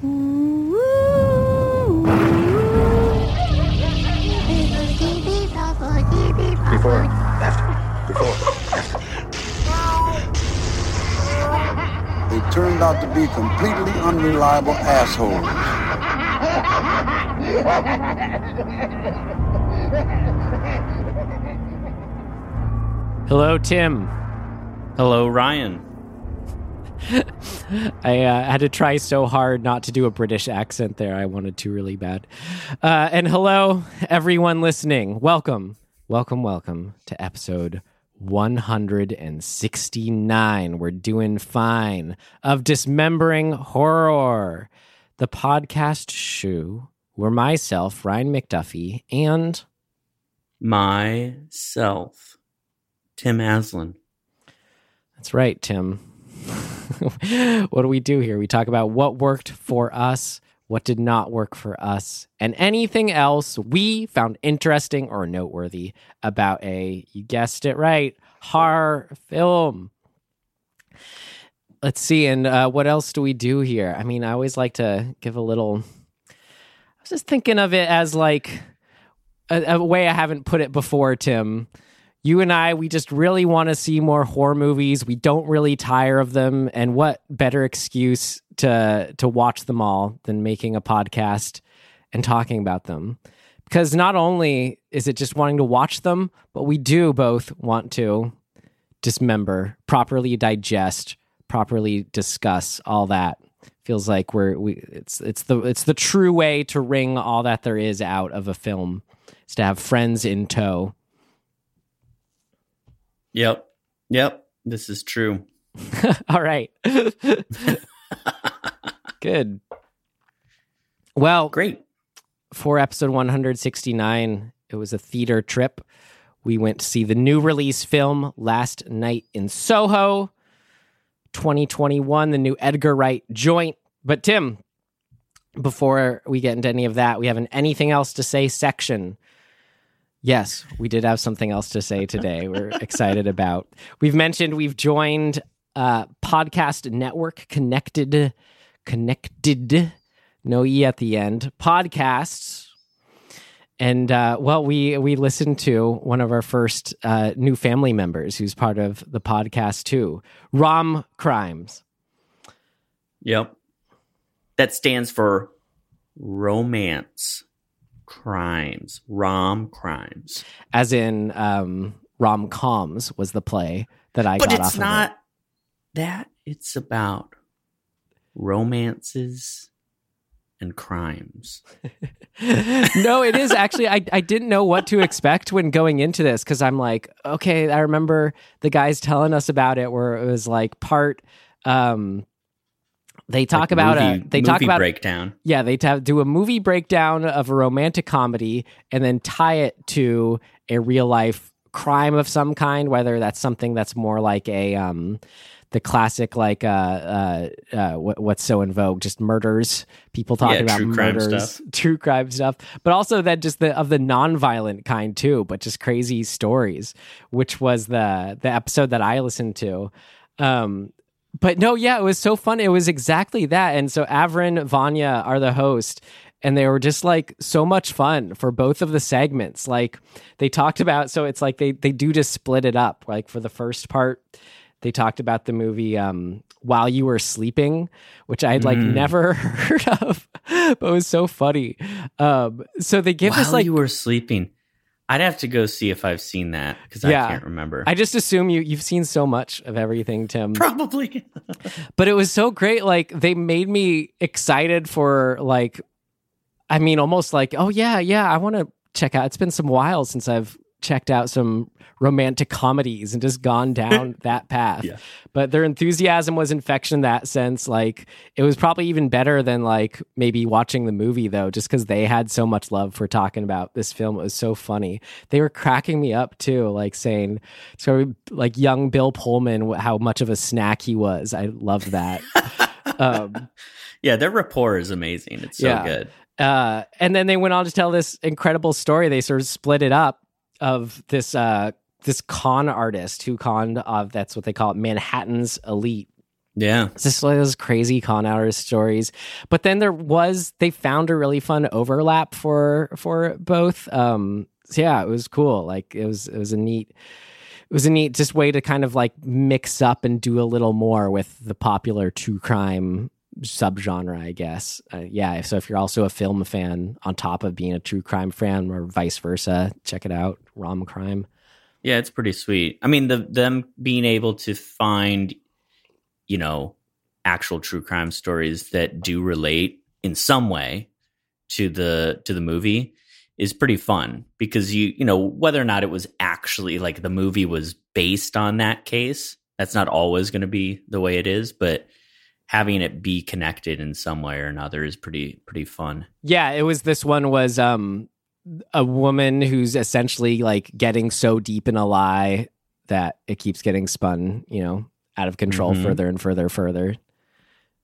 Before, after, before, after. They turned out to be completely unreliable assholes. Hello, Tim. Hello, Ryan. I uh, had to try so hard not to do a British accent there. I wanted to really bad. Uh, and hello, everyone listening. Welcome, welcome, welcome to episode 169. We're doing fine of Dismembering Horror, the podcast show where myself, Ryan McDuffie, and Myself, Tim Aslin. That's right, Tim. what do we do here? We talk about what worked for us, what did not work for us, and anything else we found interesting or noteworthy about a, you guessed it right, horror film. Let's see. And uh, what else do we do here? I mean, I always like to give a little. I was just thinking of it as like a, a way I haven't put it before, Tim you and I, we just really want to see more horror movies. We don't really tire of them, and what better excuse to to watch them all than making a podcast and talking about them? Because not only is it just wanting to watch them, but we do both want to dismember, properly digest, properly discuss all that. Feels like we're we it's it's the it's the true way to wring all that there is out of a film. Is to have friends in tow Yep. Yep. This is true. All right. Good. Well, Great. for episode 169, it was a theater trip. We went to see the new release film Last Night in Soho 2021, the new Edgar Wright joint. But Tim, before we get into any of that, we have an anything else to say section. Yes, we did have something else to say today. We're excited about. We've mentioned we've joined uh, podcast network connected, connected, no e at the end. Podcasts, and uh, well, we we listened to one of our first uh, new family members who's part of the podcast too, Rom Crimes. Yep. That stands for romance crimes, rom crimes. as in um, rom coms was the play that I But got it's off of not that. It's about romances and crimes. no, it is actually. I I didn't know what to expect when going into this because I'm like, okay, I remember the guys telling us about it where it was like part. Um, they talk Like about movie, a they talk movie about breakdown. yeah they ta- do a movie breakdown of a romantic comedy and then tie it to a real life crime of some kind whether that's something that's more like a um the classic like uh uh, uh what, what's so in vogue? Just murders. People talking Yeah, about true crime murders. stuff. true crime stuff. But also then just the of the non-violent kind too but just crazy stories which was the the episode that i listened to. Um but no, yeah, it was so fun. It was exactly that. And so Avrin, Vanya are the host, and they were just like so much fun for both of the segments. Like they talked about, so it's like they they do just split it up. Like for the first part, they talked about the movie um, while you were sleeping, which I'd like Mm. never heard of, but it was so funny. Um, so they give While us like While you were sleeping. I'd have to go see if I've seen that because Yeah. I can't remember. I just assume you you've seen so much of everything, Tim. Probably. but it was so great like they made me excited for like i mean almost like oh yeah yeah i want to check out it's been some while since i've checked out some romantic comedies and just gone down that path Yeah. but their enthusiasm was infection in that sense like it was probably even better than like maybe watching the movie though just because they had so much love for talking about this film it was so funny they were cracking me up too like saying so like young bill pullman how much of a snack he was i loved that um yeah, their rapport is amazing. It's so Yeah. good. uh, and then they went on to tell this incredible story. They sort of split it up of this uh, this con artist who conned of that's what they call it, Manhattan's elite. Yeah. It's just like those crazy con artist stories. But then there was they found a really fun overlap for for both. Um so yeah, it was cool. Like it was it was a neat it was a neat just way to kind of like mix up and do a little more with the popular true crime subgenre, I guess. Uh, yeah, so if you're also a film fan on top of being a true crime fan or vice versa, check it out. Rom crime. Yeah, it's pretty sweet. I mean, the them being able to find, you know, actual true crime stories that do relate in some way to the to the movie is pretty fun because you you know whether or not it was actually like the movie was based on that case that's not always going to be the way it is but having it be connected in some way or another is pretty pretty fun Yeah, it was this one was um a woman who's essentially like getting so deep in a lie that it keeps getting spun, you know, out of control Mhm. further and further further.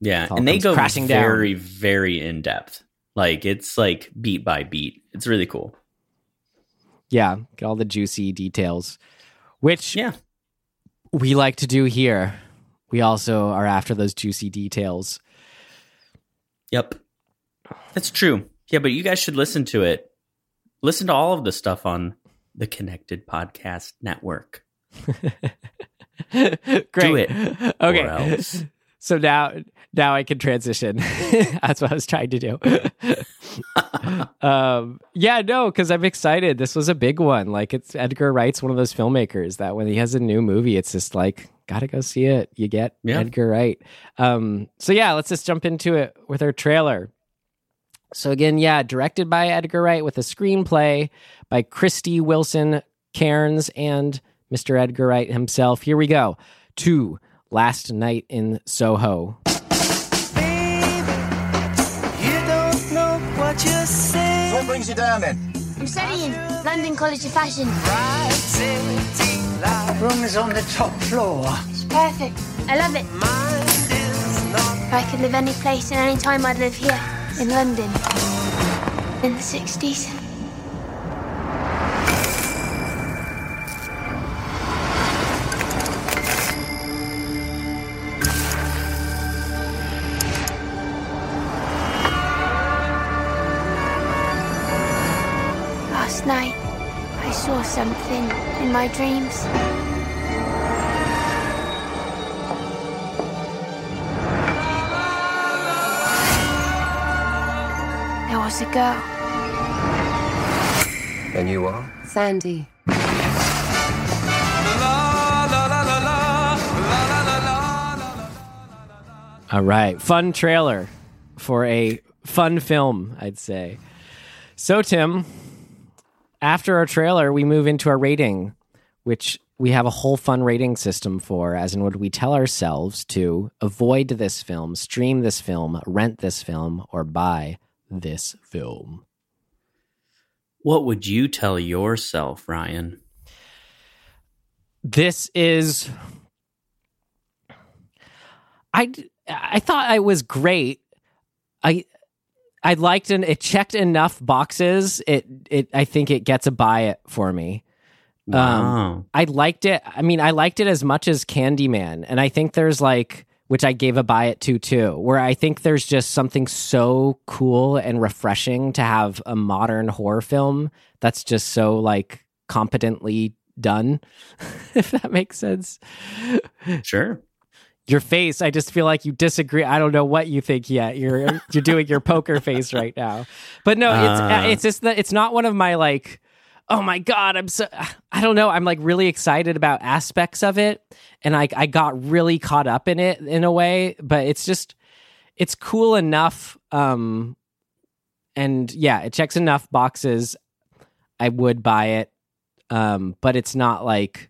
yeah and they go crashing down. very very in depth like it's like beat by beat it's really cool Yeah, get all the juicy details, which yeah we like to do here. We also are after those juicy details. Yep. That's true. Yeah, but you guys should listen to it. Listen to all of the stuff on the Connected Podcast Network. Great. Do it, Okay. or else. So now now I can transition. That's what I was trying to do. um yeah, no, cuz I'm excited. This was a big one. Like it's Edgar Wright's one of those filmmakers that when he has a new movie, it's just like gotta go see it. You get Yeah. Edgar Wright. Um so yeah, let's just jump into it with our trailer. So again, yeah, directed by Edgar Wright with a screenplay by Krysty Wilson Cairns and Mr. Edgar Wright himself. Here we go. To Last Night in Soho. What brings you down then? I'm studying London College of Fashion. Room is on the top floor. It's perfect. I love it. If I could live any place and any time, I'd live here in London in the 60s. My dreams. There was a girl. And you are? Sandy. All right. Fun trailer for a fun film, I'd say. So, Tim, after our trailer, we move into our rating, which we have a whole fun rating system for, as in would we tell ourselves to avoid this film, stream this film, rent this film, or buy this film? What would you tell yourself, Ryan? this is i i thought i was great i i liked and it checked enough boxes it it i think it gets a buy it for me Wow. i liked it i mean i liked it as much as candyman and i think there's like which i gave a buy it to too where i think there's just something so cool and refreshing to have a modern horror film that's just so like competently done if that makes sense sure. your face i just feel like you disagree i don't know what you think yet you're you're doing your poker face right now but no it's Uh. it's just that it's not one of my like oh my god i'm so i don't know. I'm like really excited about aspects of it. And i i got really caught up in it in a way but it's just it's cool enough um and yeah it checks enough boxes. I would buy it um but it's not like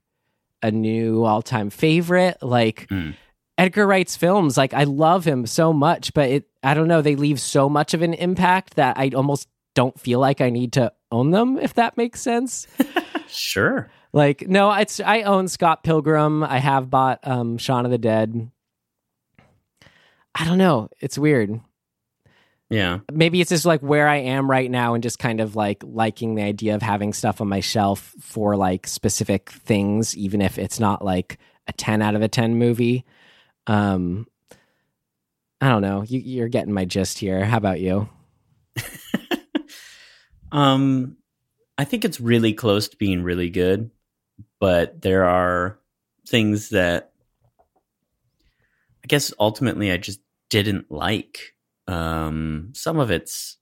a new all-time favorite. Like Mm. Edgar Wright's films, like I love him so much, but it I don't know, they leave so much of an impact that I almost don't feel like I need to own them, if that makes sense. Sure. like, no, it's I own Scott Pilgrim. I have bought um Shaun of the Dead. I don't know. It's weird. Yeah. Maybe it's just like where I am right now and just kind of like liking the idea of having stuff on my shelf for like specific things, even if it's not like a 10 out of a 10 movie. Um, I don't know. You, you're getting my gist here. How about you? um, I think it's really close to being really good, but there are things that I guess ultimately I just didn't like. Um, some of it's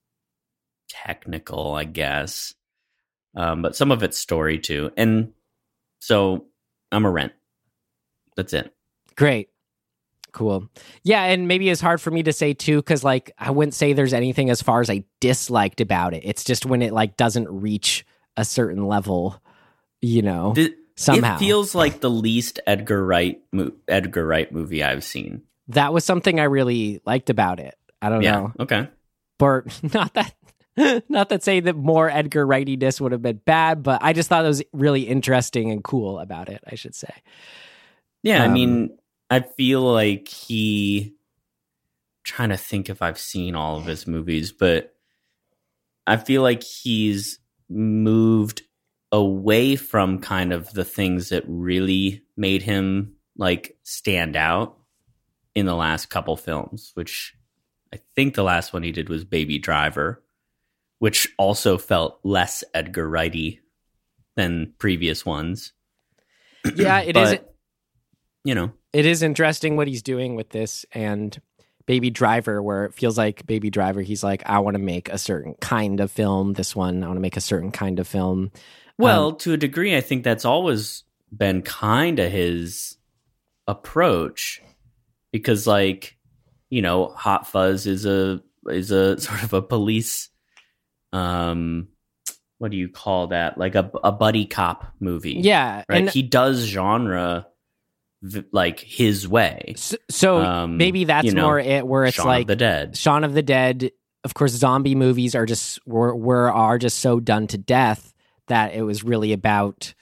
technical, I guess, um, but some of it's story too. And so I'm a rent. That's it. Great. Cool. Yeah, and maybe it's hard for me to say too, because like I wouldn't say there's anything as far as I disliked about it. It's just when it like doesn't reach a certain level, you know. The, somehow it feels like the least Edgar Wright mo- Edgar Wright movie I've seen. That was something I really liked about it. I don't Yeah. know, Okay. but not that. Not that saying that more Edgar Wrightiness would have been bad, but I just thought it was really interesting and cool about it. I should say. Yeah, I Um, mean, I feel like he trying to think if I've seen all of his movies, but I feel like he's moved away from kind of the things that really made him like stand out in the last couple films, which I think the last one he did was Baby Driver, which also felt less Edgar Wrighty than previous ones. Yeah, it is. But, You know, it is interesting what he's doing with this and Baby Driver, where it feels like Baby Driver, he's like, I want to make a certain kind of film. This one, I want to make a certain kind of film. Well, Um, to a degree, I think that's always been kind of his approach because, like, you know, Hot Fuzz is a is a sort of a police, um, what do you call that? Like a a buddy cop movie, yeah, Right? and he does genre like his way. so, so um, maybe that's you know, more it, where it's Shaun like of the Dead. Shaun of the Dead. Of course, zombie movies are just were, were are just so done to death that it was really about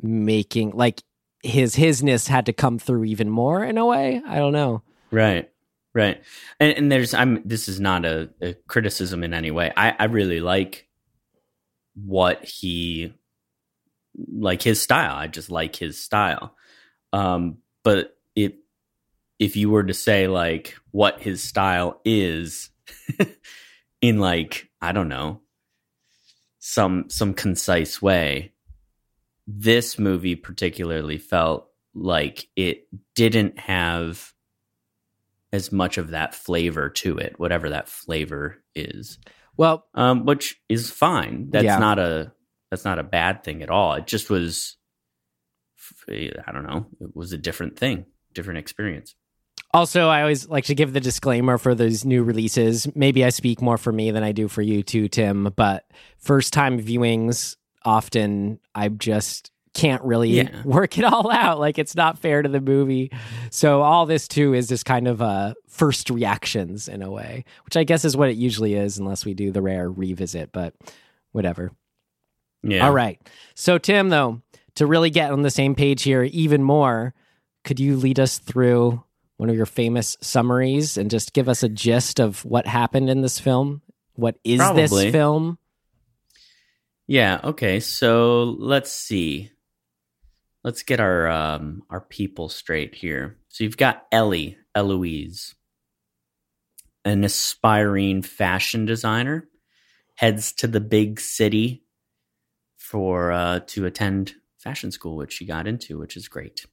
making like his hisness had to come through even more in a way. I don't know. Right. Right. And, and there's I'm this is not a, a criticism in any way. I, I really like what he like his style. I just like his style. Um but it, if you were to say like what his style is in like I don't know some some concise way this movie particularly felt like it didn't have as much of that flavor to it, whatever that flavor is. Well, Um, which is fine. That's Yeah. not a that's not a bad thing at all. It just was I don't know, it was a different thing, different experience. Also, I always like to give the disclaimer for those new releases. Maybe I speak more for me than I do for you too, Tim, but first time viewings often I just can't really Yeah. work it all out. Like it's not fair to the movie. So all this too is just kind of uh first reactions in a way, which I guess is what it usually is unless we do the rare revisit, but whatever. Yeah. All right. So Tim though, to really get on the same page here even more, could you lead us through one of your famous summaries and just give us a gist of what happened in this film? What is Probably. this film? Yeah, okay. So let's see. Let's get our um our people straight here. So you've got Ellie, Eloise, an aspiring fashion designer, heads to the big city for uh to attend fashion school, which she got into, which is great.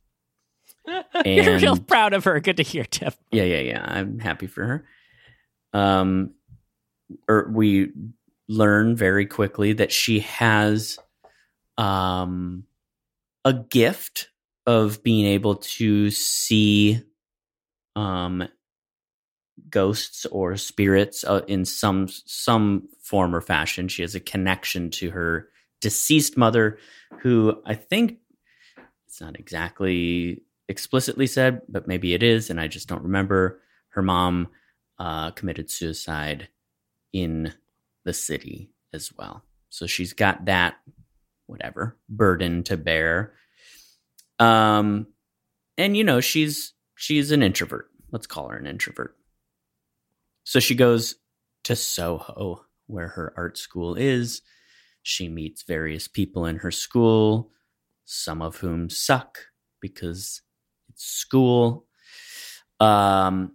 And, You're real proud of her. Good to hear, Tim. Yeah, yeah, yeah. I'm happy for her. Um, or we learn very quickly that she has um a gift of being able to see um ghosts or spirits uh, in some some form or fashion. She has a connection to her deceased mother, who I think it's not exactly explicitly said, but maybe it is, and I just don't remember. Her mom uh, committed suicide in the city as well. So she's got that, whatever, burden to bear. Um, and you know, she's she's an introvert. Let's call her an introvert. So she goes to Soho, where her art school is. She meets various people in her school, some of whom suck because it's school. Um,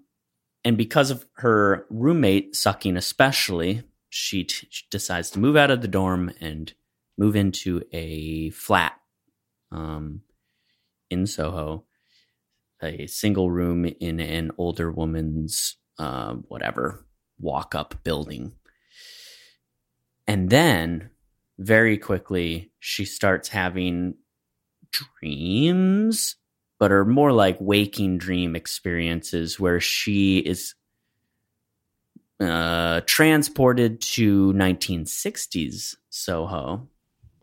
and because of her roommate sucking, especially, she, t- she decides to move out of the dorm and move into a flat um, in Soho, a single room in an older woman's uh, whatever walk up building. And then very quickly, she starts having dreams, but are more like waking dream experiences where she is uh, transported to 1960s Soho,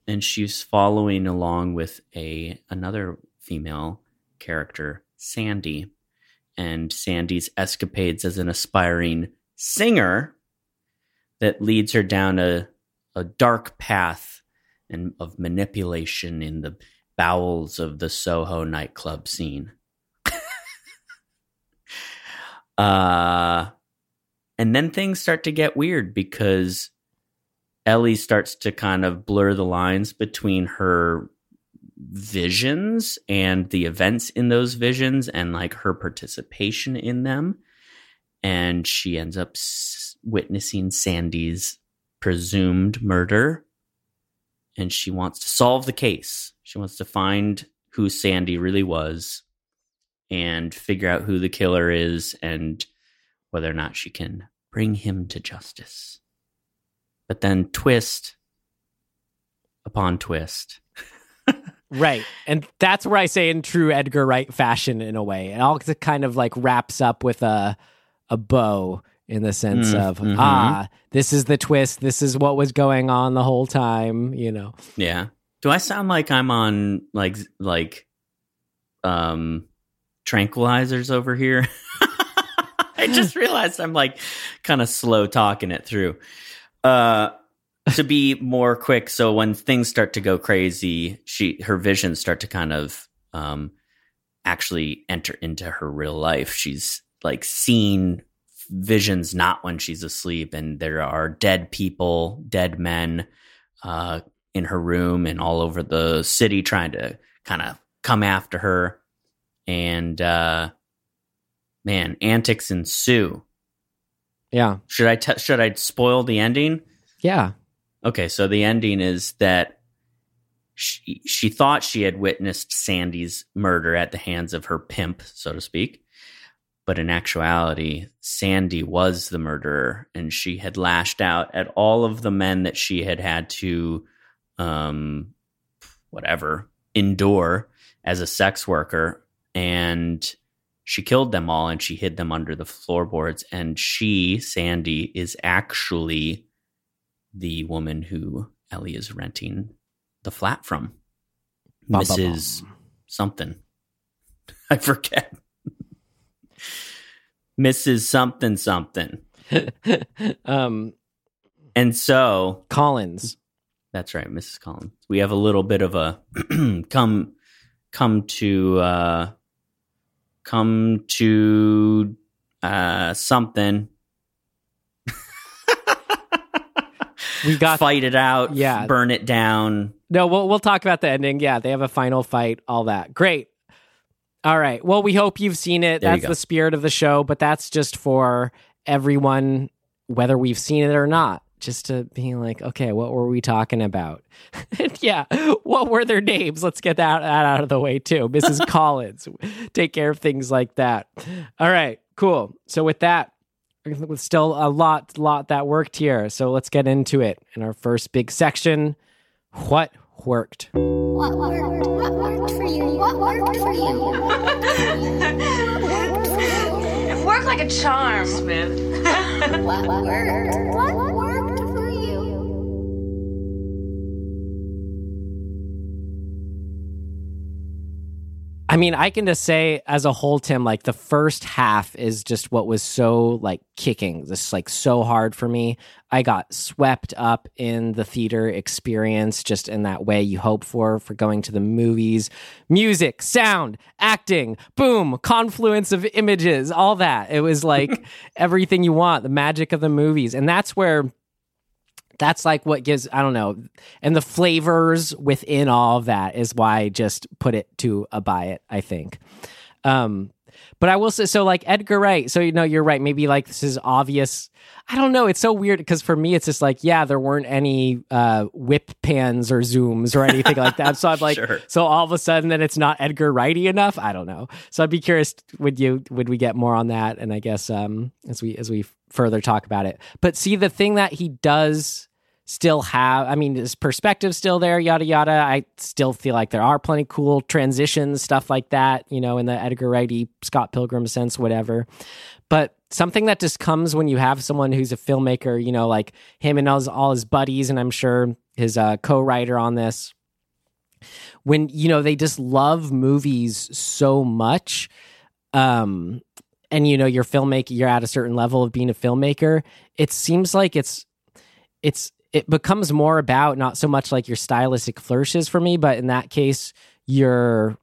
and she's following along with a another female character, Sandy, and Sandy's escapades as an aspiring singer that leads her down a a dark path and of manipulation in the bowels of the Soho nightclub scene. uh and then things start to get weird because Ellie starts to kind of blur the lines between her visions and the events in those visions and like her participation in them. And she ends up s- witnessing Sandy's presumed murder. And she wants to solve the case. She wants to find who Sandy really was and figure out who the killer is and whether or not she can bring him to justice. But then twist upon twist. Right. And that's where I say in true Edgar Wright fashion in a way. It all kind of like wraps up with a a bow in the sense Mm, of mhm. ah, this is the twist, this is what was going on the whole time, you know. Yeah. Do I sound like I'm on like like um tranquilizers over here? I just realized I'm like kind of slow talking it through. Uh to be more quick, so when things start to go crazy, she her visions start to kind of um actually enter into her real life. She's like seeing visions not when she's asleep and there are dead people, dead men uh in her room and all over the city trying to kind of come after her and uh man antics ensue Yeah. should i t- should i spoil the ending Yeah. okay so the ending is that she she thought she had witnessed sandy's murder at the hands of her pimp so to speak but in actuality sandy was the murderer and she had lashed out at all of the men that she had had to um whatever endure as a sex worker and she killed them all and she hid them under the floorboards and she sandy is actually the woman who ellie is renting the flat from. Bum, mrs something. I forget mrs something something um and so Collins. That's right, Mrs. Collins. We have a little bit of a come come to uh come to uh something. We got fight it out, Yeah. burn it down. No, we'll we'll talk about the ending. Yeah, they have a final fight, all that. Great. All right. Well, we hope you've seen it. There that's the spirit of the show, but that's just for everyone whether we've seen it or not. Just to be like, okay, what were we talking about? Yeah, what were their names? Let's get that, that out of the way too. Mrs. Collins, take care of things like that. All right, cool. So with that, with still a lot, lot that worked here. So let's get into it in our first big section. What worked? What worked? What worked for you? What worked for you? What worked for you? It worked like a charm, Smith. What worked? What worked I mean, I can just say as a whole, Tim, like the first half is just what was so like kicking, this like so hard for me. I got swept up in the theater experience just in that way you hope for for going to the movies. Music, sound, acting, boom, confluence of images, all that. It was like everything you want, the magic of the movies. And that's where that's like what gives I don't know, and the flavors within all of that is why I just put it to a buy it. I think. Um, but I will say so like Edgar Wright. So you know you're right. Maybe like this is obvious. I don't know. It's so weird because for me it's just like yeah, there weren't any uh, whip pans or zooms or anything like that. So I'm like, Sure. so all of a sudden then it's not Edgar Wrighty enough. I don't know. So I'd be curious. Would you would we get more on that? And I guess um as we as we further talk about it. But see the thing that he does still have i mean his perspective still there yada yada. I still feel like there are plenty cool transitions stuff like that you know in the edgar wrighty scott pilgrim sense whatever. But something that just comes when you have someone who's a filmmaker you know like him and all his, all his buddies and i'm sure his uh, co-writer on this when you know they just love movies so much um and you know you're filmmaker you're at a certain level of being a filmmaker it seems like it's it's it becomes more about not so much like your stylistic flourishes for me but in that case you're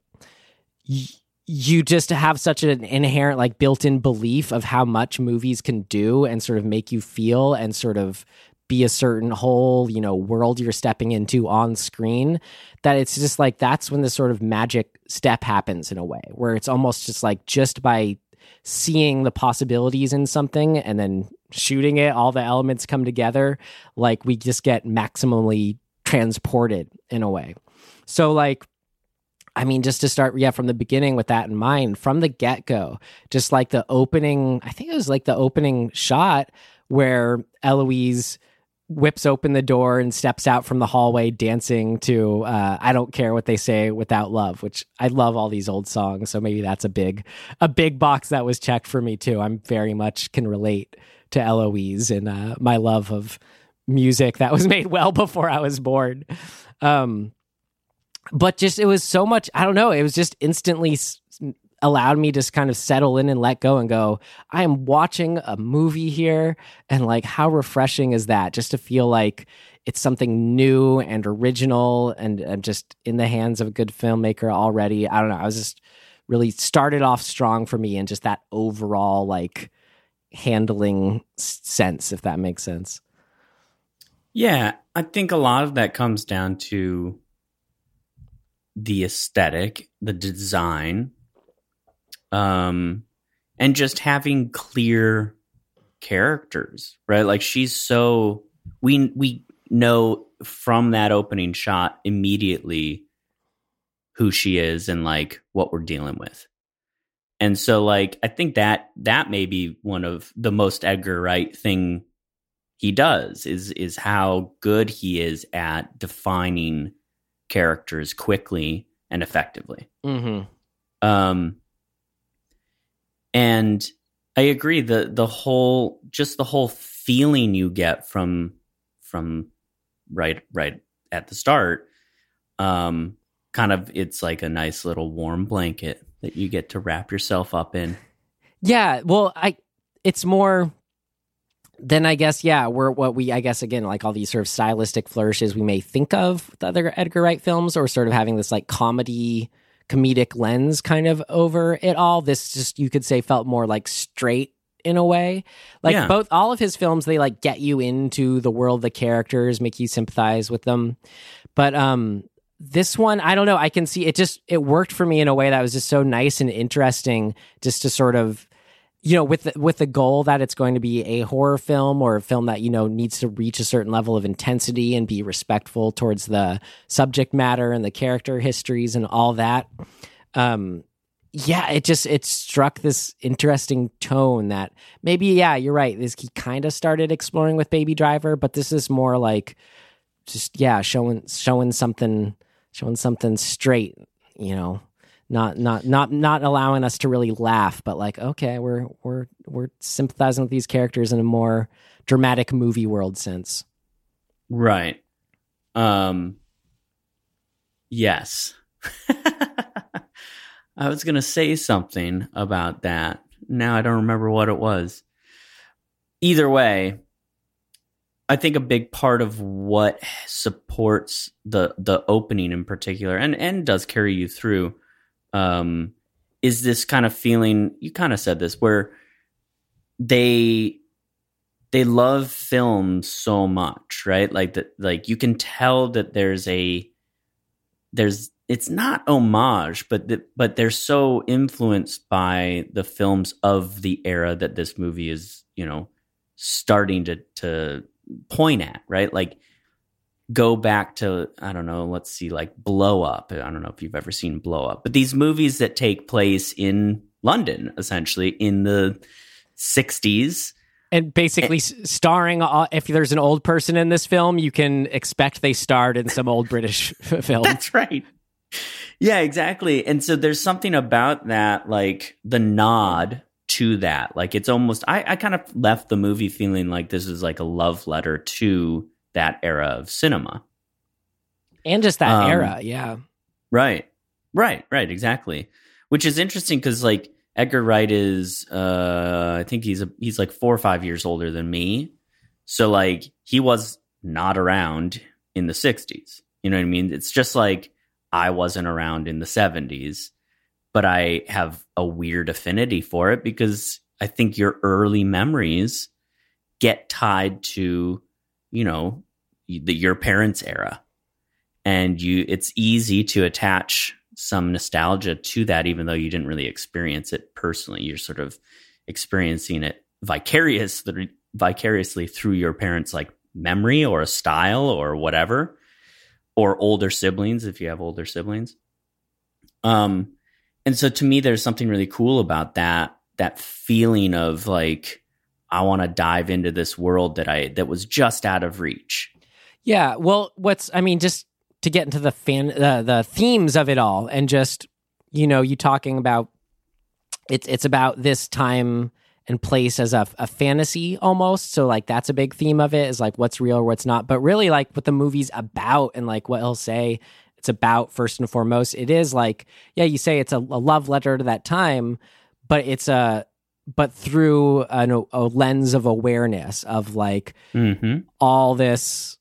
you just have such an inherent like built-in belief of how much movies can do and sort of make you feel and sort of be a certain whole you know world you're stepping into on screen that it's just like that's when the sort of magic step happens in a way where it's almost just like just by seeing the possibilities in something and then shooting it all the elements come together like we just get maximally transported in a way. So like I mean, just to start, yeah, from the beginning with that in mind, from the get go, just like the opening, I think it was like the opening shot where Eloise whips open the door and steps out from the hallway dancing to uh, I don't care what they say without love, which I love all these old songs. So maybe that's a big, a big box that was checked for me too. I'm very much can relate to Eloise and uh, my love of music that was made well before I was born. Um, but just it was so much i don't know it was just instantly allowed me to just kind of settle in and let go and go i am watching a movie here and like how refreshing is that just to feel like it's something new and original and, and just in the hands of a good filmmaker already. I don't know i was just really started off strong for me and just that overall like handling sense if that makes sense. Yeah, I think a lot of that comes down to the aesthetic, the design, um, and just having clear characters, right? Like she's so we we know from that opening shot immediately who she is and like what we're dealing with. And so like I think that that may be one of the most Edgar Wright thing he does is is how good he is at defining characters quickly and effectively. mm-hmm Um, and I agree the the whole just the whole feeling you get from from right right at the start, um, kind of it's like a nice little warm blanket that you get to wrap yourself up in. Yeah, well, I it's more than I guess. Yeah, we're what we I guess again like all these sort of stylistic flourishes we may think of with other Edgar Wright films, or sort of having this like comedy comedic lens kind of over it all. This just you could say felt more like straight in a way. Like Yeah. both all of his films, they like get you into the world, the characters, make you sympathize with them. But um this one, I don't know. I can see it just it worked for me in a way that was just so nice and interesting just to sort of you know with the, with the goal that it's going to be a horror film or a film that you know needs to reach a certain level of intensity and be respectful towards the subject matter and the character histories and all that um yeah it just it struck this interesting tone that maybe yeah you're right. This he kind of started exploring with baby driver but this is more like just yeah showing showing something showing something straight you know not not not not allowing us to really laugh but like okay we're we're we're sympathizing with these characters in a more dramatic movie world sense Right. Um yes. I was going to say something about that. Now I don't remember what it was. Either way, I think a big part of what supports the the opening in particular and and does carry you through um is this kind of feeling you kind of said this where they they love film so much, right? Like that like you can tell that there's a there's it's not homage, but the, but they're so influenced by the films of the era that this movie is, you know, starting to to point at, right? Like go back to I don't know, let's see, like Blow Up. I don't know if you've ever seen Blow Up, but these movies that take place in London, essentially in the '60s. And basically, and, starring, uh, if there's an old person in this film, you can expect they starred in some old British film. That's right. Yeah, exactly. And so there's something about that, like the nod to that. Like it's almost, I, I kind of left the movie feeling like this is like a love letter to that era of cinema. And just that um, era, yeah. Right. Right, right, exactly. Which is interesting because like Edgar Wright is uh I think he's a, he's like 4 or 5 years older than me. So like he was not around in the 60s. You know what I mean? It's just like I wasn't around in the 70s, but I have a weird affinity for it because I think your early memories get tied to, you know, the, your parents' era. And you, it's easy to attach some nostalgia to that, even though you didn't really experience it personally. You're sort of experiencing it vicariously, vicariously through your parents' like memory or a style or whatever, or older siblings if you have older siblings. Um, and so to me, there's something really cool about that that feeling of like I want to dive into this world that I that was just out of reach. Yeah, well, what's I mean, just to get into the fan uh, the themes of it all and just you know you talking about it's it's about this time and place as a, a fantasy almost. So like that's a big theme of it is like what's real or what's not. But really like what the movie's about and like what he'll say it's about first and foremost. It is like yeah you say it's a, a love letter to that time but it's a but through an, a lens of awareness of like mm-hmm. all this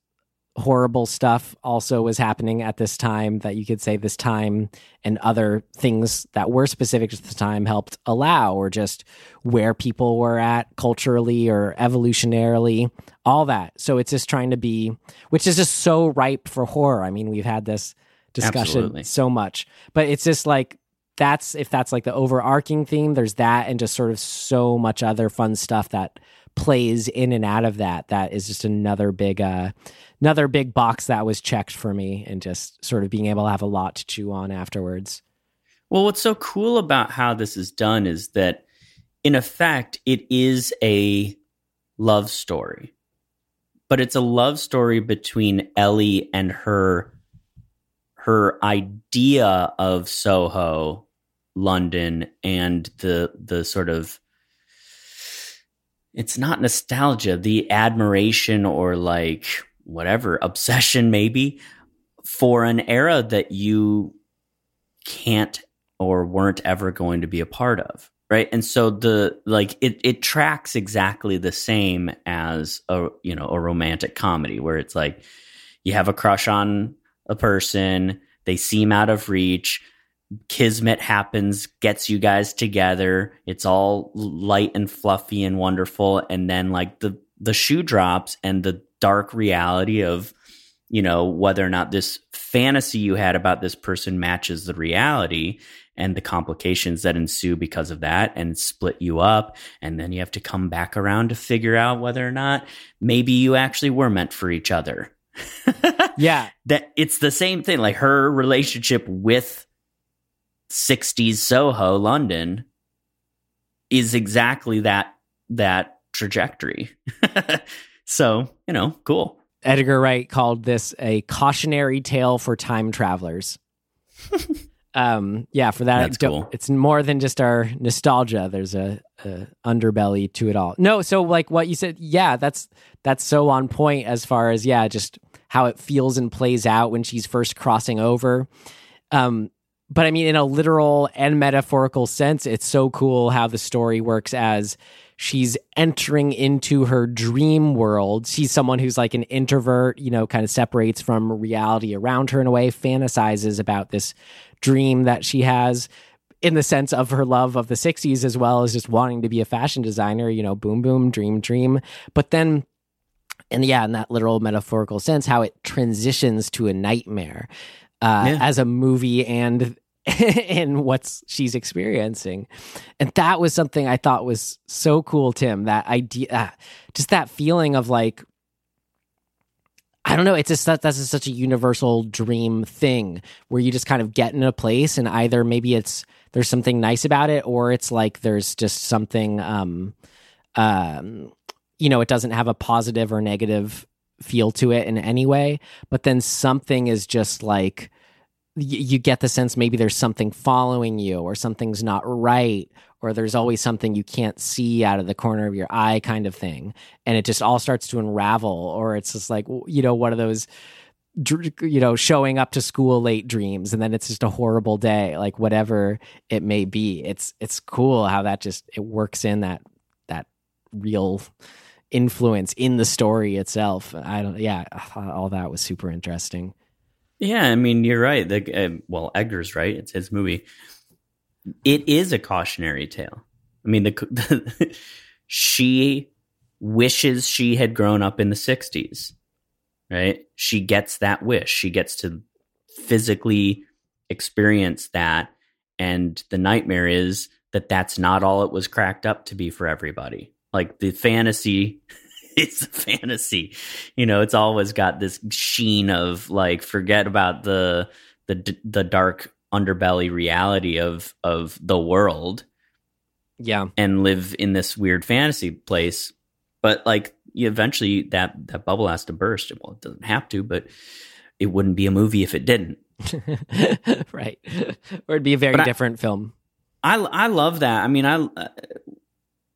horrible stuff also was happening at this time that you could say this time and other things that were specific to the time helped allow or just where people were at culturally or evolutionarily all that so it's just trying to be which is just so ripe for horror i mean we've had this discussion Absolutely. so much but it's just like that's if that's like the overarching theme there's that and just sort of so much other fun stuff that plays in and out of that that is just another big uh another big box that was checked for me and just sort of being able to have a lot to chew on afterwards. Well what's so cool about how this is done is that in effect it is a love story. But it's a love story between ellie and her her idea of soho london and the the sort of it's not nostalgia, the admiration or like whatever obsession maybe for an era that you can't or weren't ever going to be a part of right? And so the like it it tracks exactly the same as a you know a romantic comedy where it's like you have a crush on a person they seem out of reach kismet happens, gets you guys together. It's all light and fluffy and wonderful. And then like the, the shoe drops and the dark reality of, you know, whether or not this fantasy you had about this person matches the reality and the complications that ensue because of that and split you up. And then you have to come back around to figure out whether or not maybe you actually were meant for each other. yeah. That it's the same thing. Like her relationship with 60s Soho, London, is exactly that that trajectory. so, you know, cool. Edgar Wright called this a cautionary tale for time travelers. um, yeah, for that, That's cool. it's more than just our nostalgia. There's a, a, underbelly to it all. No, so like what you said, yeah, that's that's so on point as far as yeah, just how it feels and plays out when she's first crossing over. Um, but I mean, in a literal and metaphorical sense, it's so cool how the story works as she's entering into her dream world. She's someone who's like an introvert, you know, kind of separates from reality around her in a way, fantasizes about this dream that she has in the sense of her love of the 60s as well as just wanting to be a fashion designer, you know, boom, boom, dream, dream. But then and yeah, in that literal metaphorical sense, how it transitions to a nightmare uh, Yeah. as a movie and in what's she's experiencing. And that was something I thought was so cool, Tim. That idea, uh, just that feeling of like, I don't know. It's just that that's just such a universal dream thing where you just kind of get in a place and either maybe it's there's something nice about it or it's like there's just something, um, um, you know, it doesn't have a positive or negative feel to it in any way. But then something is just like, you get the sense maybe there's something following you or something's not right or there's always something you can't see out of the corner of your eye kind of thing and it just all starts to unravel or it's just like you know one of those you know showing up to school late dreams and then it's just a horrible day like whatever it may be it's it's cool how that just it works in that that real influence in the story itself i don't yeah all that was super interesting Yeah, I mean, you're right. The, uh, well, Edgar's right. It's his movie. It is a cautionary tale. I mean, the, she wishes she had grown up in the 60s, right? She gets that wish. She gets to physically experience that. And the nightmare is that that's not all it was cracked up to be for everybody. Like the fantasy it's a fantasy. You know, it's always got this sheen of like forget about the the the dark underbelly reality of of the world yeah and live in this weird fantasy place. But like you eventually that that bubble has to burst. Well, it doesn't have to, but it wouldn't be a movie if it didn't. right or it'd be a very But I- different film I I love that. I mean, I uh,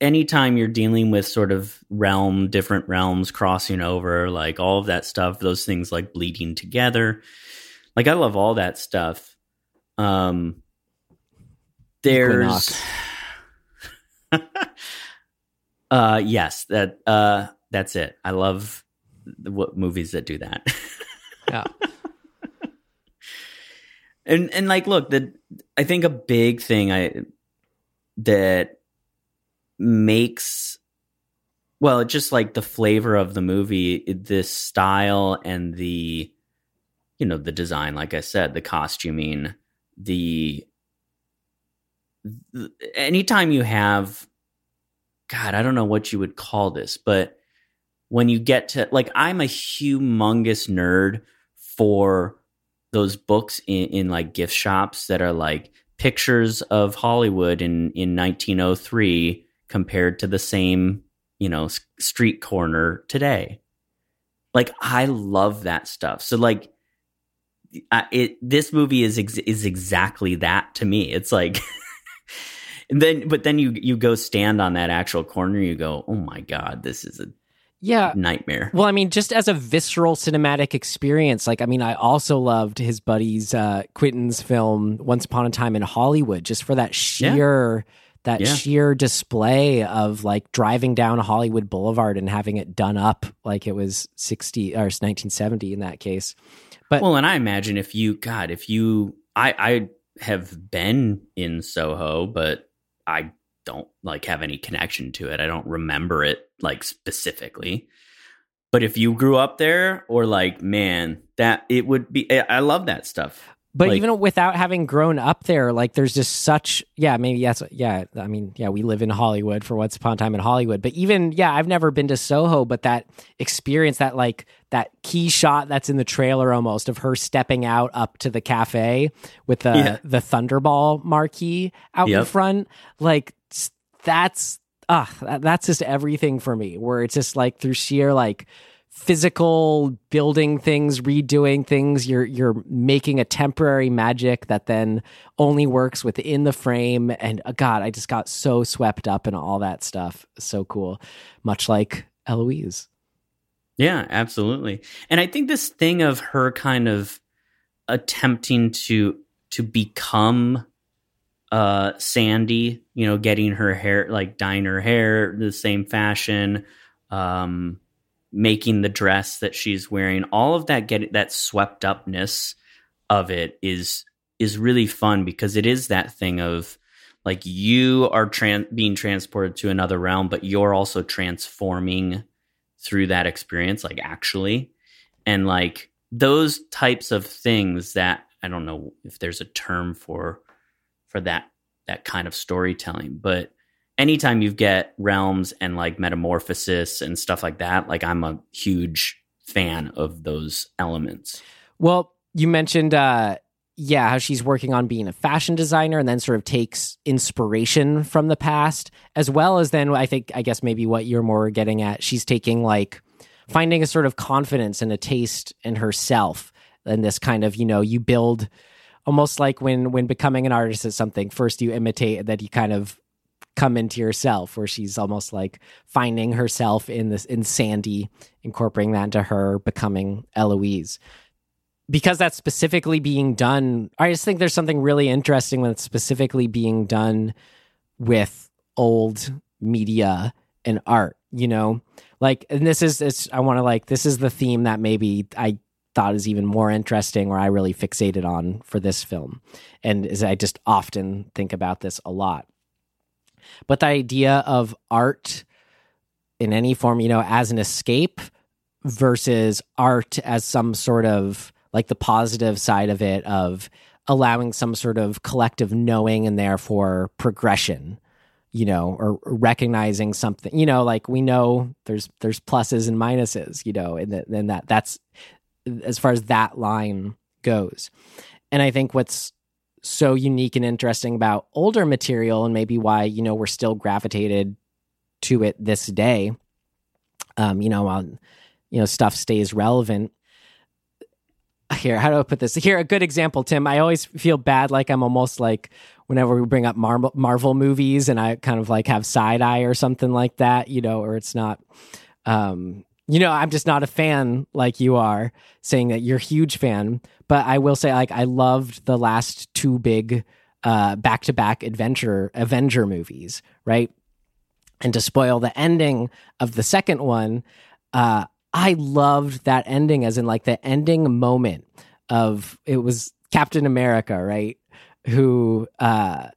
anytime you're dealing with sort of realm, different realms crossing over, like all of that stuff, those things like bleeding together. Like I love all that stuff. Um there's uh yes, that uh that's it. I love the, what movies that do that. yeah and and like look the i think a big thing i that makes well just like the flavor of the movie this style and the you know the design like i said the costuming the, the anytime you have god i don't know what you would call this but when you get to like i'm a humongous nerd for those books in, in like gift shops that are like pictures of Hollywood in in 1903 compared to the same you know street corner today. Like I love that stuff. So like I, it this movie is ex- is exactly that to me. It's like and then but then you you go stand on that actual corner you go, "Oh my god, this is a yeah nightmare." Well, I mean, just as a visceral cinematic experience, like, I mean, I also loved his buddy's uh, Quentin's film Once Upon a Time in Hollywood, just for that sheer. That Yeah. sheer display of like driving down Hollywood Boulevard and having it done up like it was 60 or 1970 in that case. But well, and I imagine if you, God, if you, I, I have been in Soho, but I don't like have any connection to it. I don't remember it like specifically. But if you grew up there, or like, man, that it would be. I I love that stuff. But Like- even without having grown up there, like there's just such yeah, maybe yes, yeah. I mean, yeah, we live in Hollywood for once upon a time in Hollywood. But even yeah, I've never been to Soho, but that experience, that like that key shot that's in the trailer almost of her stepping out up to the cafe with the Yeah. the Thunderball marquee out in front, like that's ah, that, that's just everything for me. Where it's just like through sheer like physical building things redoing things. You're you're making a temporary magic that then only works within the frame. And uh, god i just got so swept up in all that stuff. So cool. Much like eloise. Yeah, absolutely. And I think this thing of her kind of attempting to to become uh Sandy, you know, getting her hair like dyeing her hair the same fashion, um making the dress that she's wearing, all of that get that swept upness of it is is really fun because it is that thing of like you are tran- being transported to another realm, but you're also transforming through that experience, like actually. And like those types of things that I don't know if there's a term for for that that kind of storytelling, but anytime you get realms and like metamorphosis and stuff like that, like I'm a huge fan of those elements. Well, you mentioned uh yeah, how she's working on being a fashion designer and then sort of takes inspiration from the past, as well as then I think, I guess maybe what you're more getting at, she's taking like finding a sort of confidence and a taste in herself. And this kind of, you know, you build almost like when when becoming an artist is something, first you imitate then you kind of come into yourself where she's almost like finding herself in this in Sandy, incorporating that into her becoming Eloise because that's specifically being done, I just think there's something really interesting when it's specifically being done with old media and art, you know? Like, and this is, it's, I want to like, this is the theme that maybe I thought is even more interesting or I really fixated on for this film. And is I just often think about this a lot. But the idea of art in any form, you know, as an escape versus art as some sort of like the positive side of it of allowing some sort of collective knowing and therefore progression you know or recognizing something you know like we know there's there's pluses and minuses you know and then that that's as far as that line goes. And i think what's so unique and interesting about older material and maybe why you know we're still gravitated to it this day. Um you know while you know stuff stays relevant. Here how do i put this? Here a good example tim. I always feel bad like i'm almost like whenever we bring up Mar- marvel movies and i kind of like have side eye or something like that you know or it's not um you know i'm just not a fan like you are saying that you're a huge fan but i will say like i loved the last two big uh back-to-back adventure avenger movies right and to spoil the ending of the second one uh I loved that ending, as in like the ending moment of it was Captain America, right? Who uh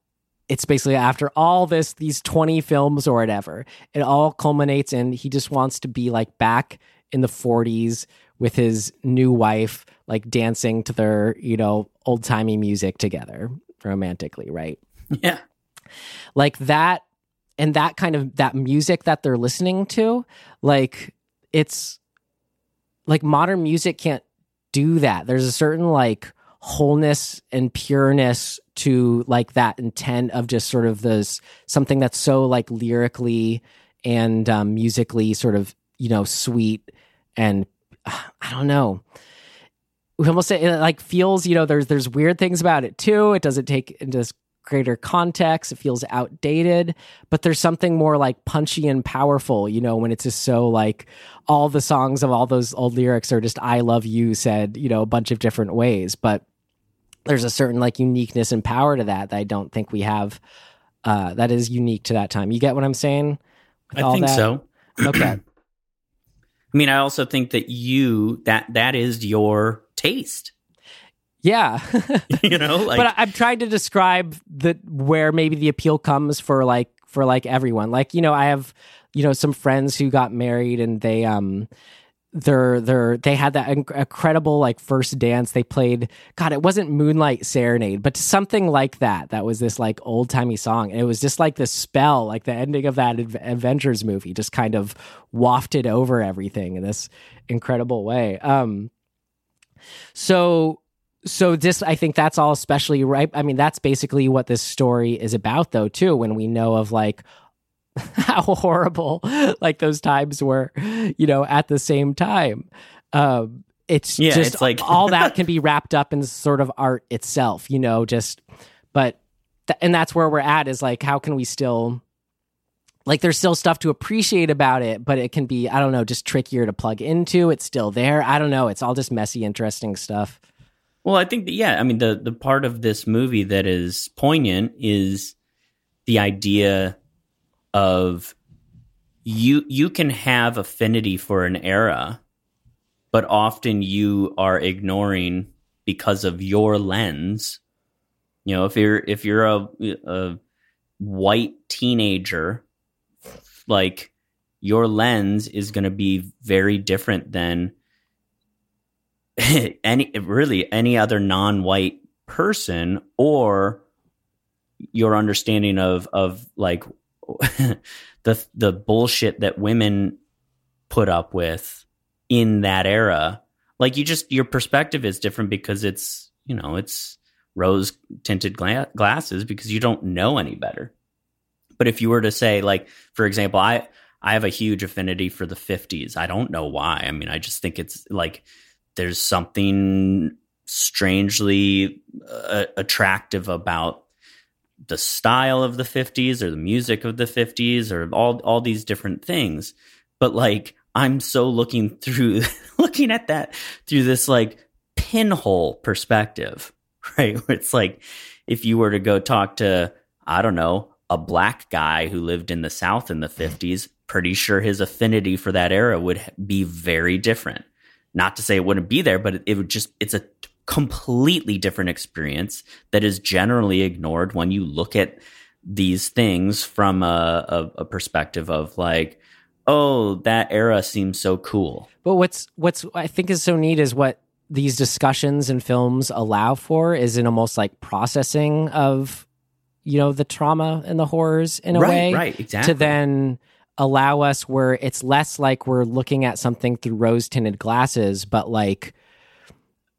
it's basically after all this these 20 films or whatever, it all culminates in he just wants to be like back in the 40s with his new wife, like dancing to their, you know, old timey music together romantically, right? Yeah. Like that and that kind of that music that they're listening to, like it's like modern music can't do that. There's a certain like wholeness and pureness to like that intent of just sort of this something that's so like lyrically and um, musically sort of you know sweet and uh, I don't know. We almost say it like feels you know there's there's weird things about it too. It doesn't take into this greater context. It feels outdated, but there's something more like punchy and powerful, you know, when it's just so like all the songs of all those old lyrics are just I love you said, you know, a bunch of different ways. But there's a certain like uniqueness and power to that that I don't think we have uh that is unique to that time. You get what I'm saying? I think that? so. Okay. I mean, I also think that you that that is your taste. Yeah. you know, like, but I'm trying to describe the where maybe the appeal comes for like for like everyone. Like, you know, I have, you know, some friends who got married and they um they're they're they had that inc- incredible like first dance. They played god it wasn't moonlight serenade but something like that. That was this like old timey song. And it was just like this spell like the ending of that Ad- avengers movie just kind of wafted over everything in this incredible way. Um so so this i think that's all especially right i mean that's basically what this story is about though too when we know of like how horrible like those times were you know at the same time. Um it's Yeah, just it's like- all that can be wrapped up in sort of art itself you know just but th- and that's where we're at is like how can we still like there's still stuff to appreciate about it but it can be i don't know just trickier to plug into. It's still there. I don't know. It's all just messy interesting stuff. Well, I think that, yeah, I mean the the part of this movie that is poignant is the idea of you you can have affinity for an era, but often you are ignoring because of your lens. You know, if you're if you're a, a white teenager, like your lens is going to be very different than any really any other non-white person or your understanding of of like the the bullshit that women put up with in that era like you just your perspective is different because it's you know it's rose tinted gla- glasses because you don't know any better. But if you were to say like for example i i have a huge affinity for the 50s i don't know why. I mean i just think it's like there's something strangely uh, attractive about the style of the 50s or the music of the 50s or all all these different things. But like i'm so looking through looking at that through this like pinhole perspective right? It's like if you were to go talk to i don't know a black guy who lived in the south in the 50s pretty sure his affinity for that era would be very different. Not to say it wouldn't be there but it, it would just it's a completely different experience that is generally ignored when you look at these things from a, a, a, perspective of like, oh, that era seems so cool. But what's what's I think is so neat is what these discussions and films allow for is an almost like processing of you know the trauma and the horrors in a right, way, right? Exactly. To then allow us where it's less like we're looking at something through rose tinted glasses, but like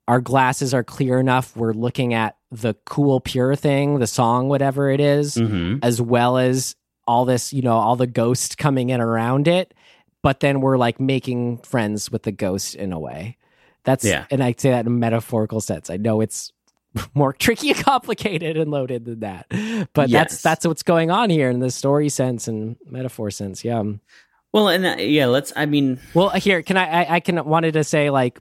our glasses are clear enough. We're looking at the cool, pure thing, the song, whatever it is, mm-hmm. as well as all this, you know, all the ghosts coming in around it. But then we're like making friends with the ghost in a way. That's, yeah. and I say that in a metaphorical sense. I know it's more tricky and complicated and loaded than that, but yes. that's, that's what's going on here in the story sense and metaphor sense. Yeah. Well, and uh, yeah, let's, I mean, well, here, can I, I, I can wanted to say like,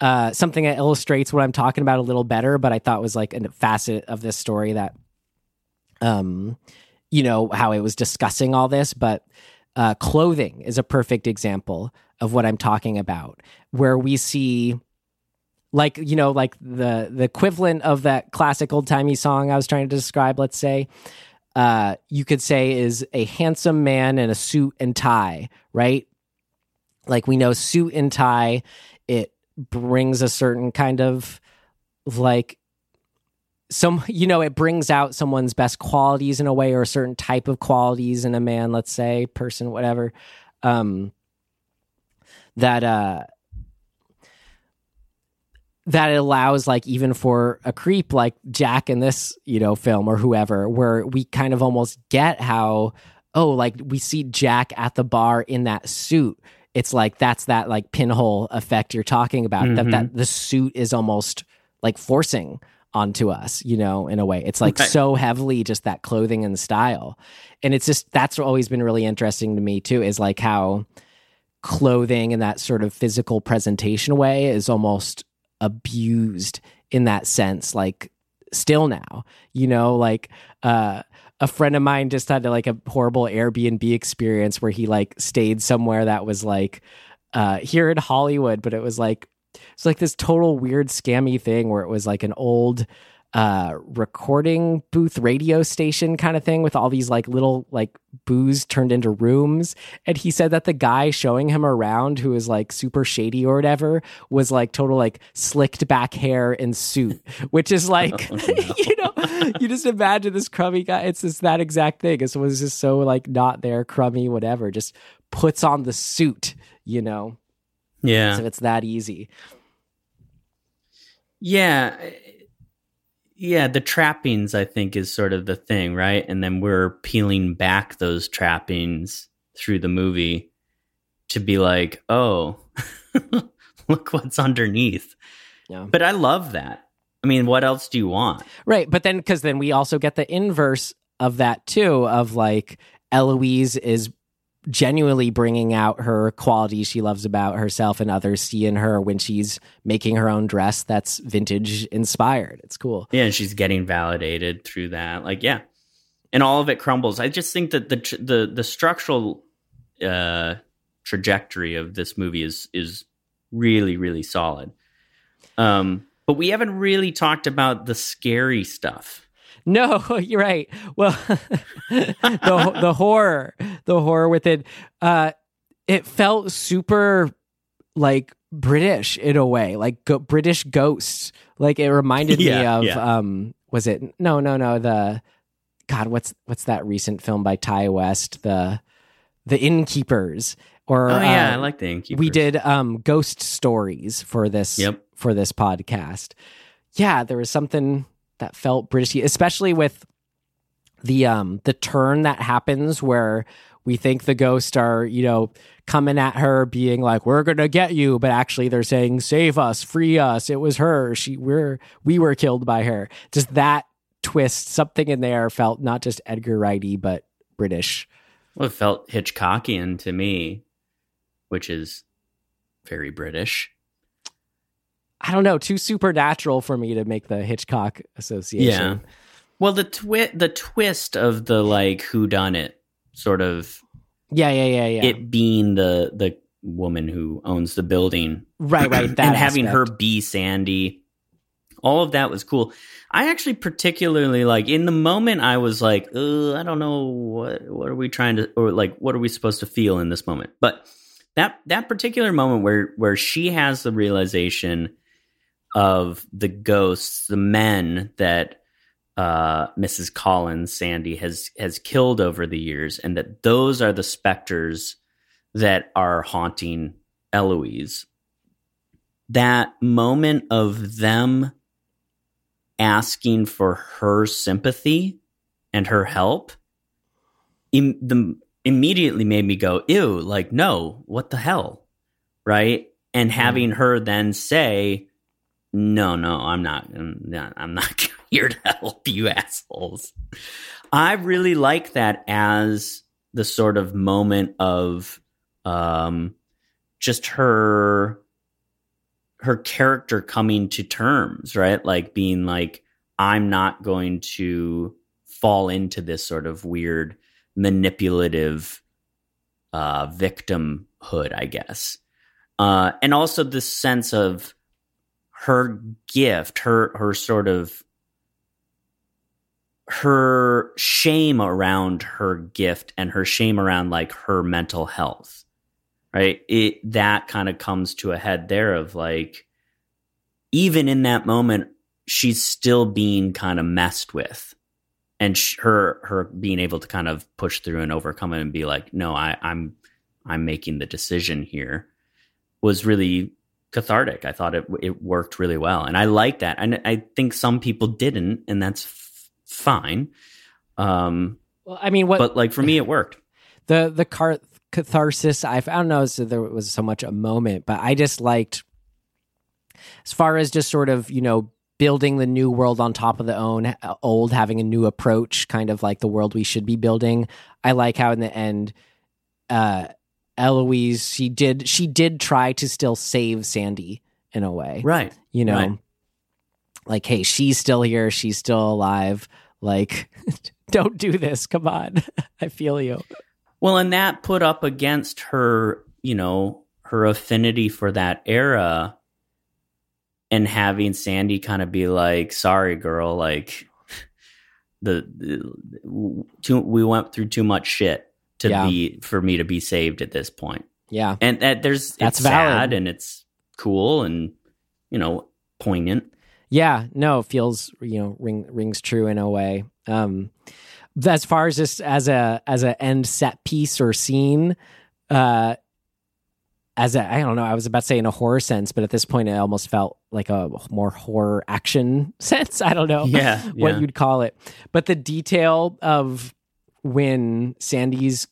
uh, something that illustrates what I'm talking about a little better, but I thought was like a facet of this story that, um, you know, how it was discussing all this, but uh, clothing is a perfect example of what I'm talking about, where we see like you know like the the equivalent of that classic old timey song I was trying to describe. Let's say uh, you could say is a handsome man in a suit and tie, right? Like we know suit and tie, brings a certain kind of like some you know it brings out someone's best qualities in a way or a certain type of qualities in a man let's say person whatever um that uh that it allows like even for a creep like jack in this you know film or whoever where we kind of almost get how oh like we see jack at the bar in that suit it's like that's that like pinhole effect you're talking about mm-hmm. that that the suit is almost like forcing onto us you know in a way. It's like so heavily just that clothing and style. And it's just that's always been really interesting to me too is like how clothing and that sort of physical presentation way is almost abused in that sense like still now you know like uh a friend of mine just had like a horrible Airbnb experience where he like stayed somewhere that was like uh here in Hollywood, but it was like it's like this total weird scammy thing where it was like an old uh recording booth radio station kind of thing with all these like little like booths turned into rooms. And he said that the guy showing him around who was like super shady or whatever was like total like slicked back hair and suit which is like oh, no. you know you just imagine this crummy guy. It's just that exact thing. It was just so like not there crummy whatever just puts on the suit you know? Yeah. So it's that easy. Yeah yeah, the trappings I think is sort of the thing, right? And then we're peeling back those trappings through the movie to be like, "Oh, look what's underneath." Yeah. But I love that. I mean, what else do you want? Right, but then cuz then we also get the inverse of that too of like Eloise is genuinely bringing out her qualities she loves about herself and others see in her when she's making her own dress that's vintage inspired. It's cool. Yeah, and she's getting validated through that. Like, yeah. And all of it crumbles. I just think that the the the structural uh trajectory of this movie is is really really solid. Um but we haven't really talked about the scary stuff. No, you're right. Well, the the horror, the horror with it, uh, it felt super like British in a way, like go- British ghosts. Like it reminded me of yeah. um was it no no no the God what's what's that recent film by Ti West the the Innkeepers or Oh yeah, uh, I like the innkeepers. we did um ghost stories for this Yep. for this podcast. Yeah, there was something that felt British, especially with the um the turn that happens where we think the ghosts are, you know, coming at her being like, We're gonna get you, but actually they're saying, Save us, free us. It was her. She we're we were killed by her. Just that twist, something in there felt not just Edgar Wrighty, but British. Well, it felt Hitchcockian to me, which is very British. I don't know, too supernatural for me to make the Hitchcock association. Yeah. Well, the twi- the twist of the like who done it sort of Yeah, yeah, yeah, yeah. it being the the woman who owns the building right, right. That and having her be Sandy. All of that was cool. I actually particularly like in the moment I was like, I don't know what what are we trying to or like what are we supposed to feel in this moment. But that that particular moment where where she has the realization of the ghosts, the men that uh, Mrs. Collins, Sandy has has killed over the years, and that those are the specters that are haunting Eloise. That moment of them asking for her sympathy and her help Im- the, immediately made me go, ew, like, no, what the hell? Right? And having her then say, no, no, I'm not, I'm not, here to help you assholes. I really like that as the sort of moment of um, just her her character coming to terms, right? Like being like, I'm not going to fall into this sort of weird manipulative uh, victimhood, I guess. Uh, and also this sense of her gift, her her sort of her shame around her gift and her shame around like her mental health right? It that kind of comes to a head there of like even in that moment she's still being kind of messed with and sh- her her being able to kind of push through and overcome it and be like no i i'm i'm making the decision here was really cathartic. I thought it it worked really well and i like that and i think some people didn't and that's f- fine. Um Well, I mean, what but like for me it worked. The the car- catharsis I, I don't know so there was so much a moment but i just liked as far as just sort of you know building the new world on top of the own uh, old having a new approach kind of like the world we should be building. I like how in the end uh eloise she did she did try to still save sandy in a way. Right. You know? Right. like hey she's still here she's still alive. Like don't do this come on. I feel you. Well, and that put up against her, you know, her affinity for that era and having Sandy kind of be like, sorry, girl, like the, the too, we went through too much shit to Yeah. be for me to be saved at this point. yeah And that there's That's it's valid. sad and it's cool and you know poignant. Yeah, no, it feels you know ring, rings true in a way. Um, as far as just as a as a end set piece or scene, uh, as a I don't know, I was about to say in a horror sense, but at this point it almost felt like a more horror action sense. I don't know, Yeah, what yeah. you'd call it, but the detail of when Sandy's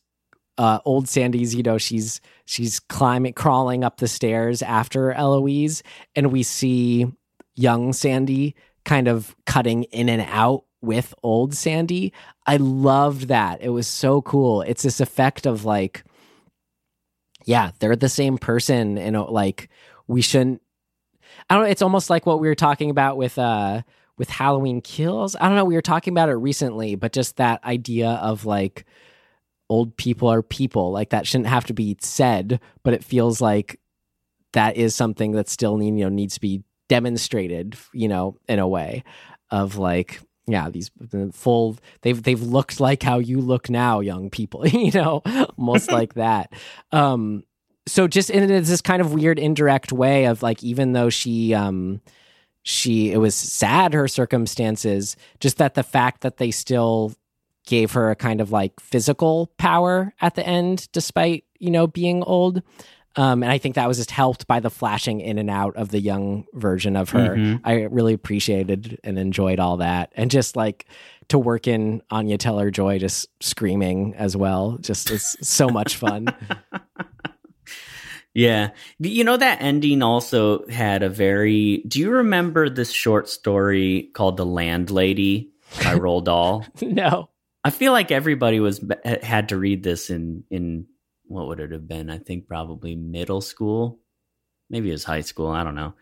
uh, old Sandy's, you know, she's she's climbing, crawling up the stairs after Eloise, and we see young Sandy kind of cutting in and out with old Sandy. I loved that. It was so cool. It's this effect of like, yeah, they're the same person, and uh, like we shouldn't. I don't. It's almost like what we were talking about with uh with Halloween Kills. I don't know. We were talking about it recently, but just that idea of like old people are people like that shouldn't have to be said, but it feels like that is something that still need, you know needs to be demonstrated, you know, in a way of like yeah these full they've they've looked like how you look now young people you know almost like that um so just in this kind of weird indirect way of like even though she um she it was sad her circumstances just that the fact that they still gave her a kind of like physical power at the end despite you know being old um, and I think that was just helped by the flashing in and out of the young version of her. Mhm. I really appreciated and enjoyed all that. And just like to work in Anya Taylor-Joy just screaming as well. Just it's so much fun. Yeah. You know, that ending also had a very. Do you remember this short story called The Landlady by Roald Dahl? no. I feel like everybody was had to read this in in what would it have been? I think probably middle school, maybe it was high school. I don't know.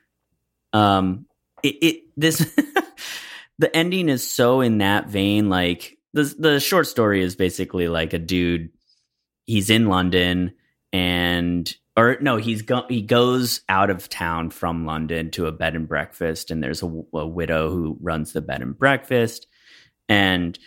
Um, it, it this the ending is so in that vein. Like the the short story is basically like a dude. He's in London and or no, he's go, he goes out of town from London to a bed and breakfast, and there's a, a widow who runs the bed and breakfast, and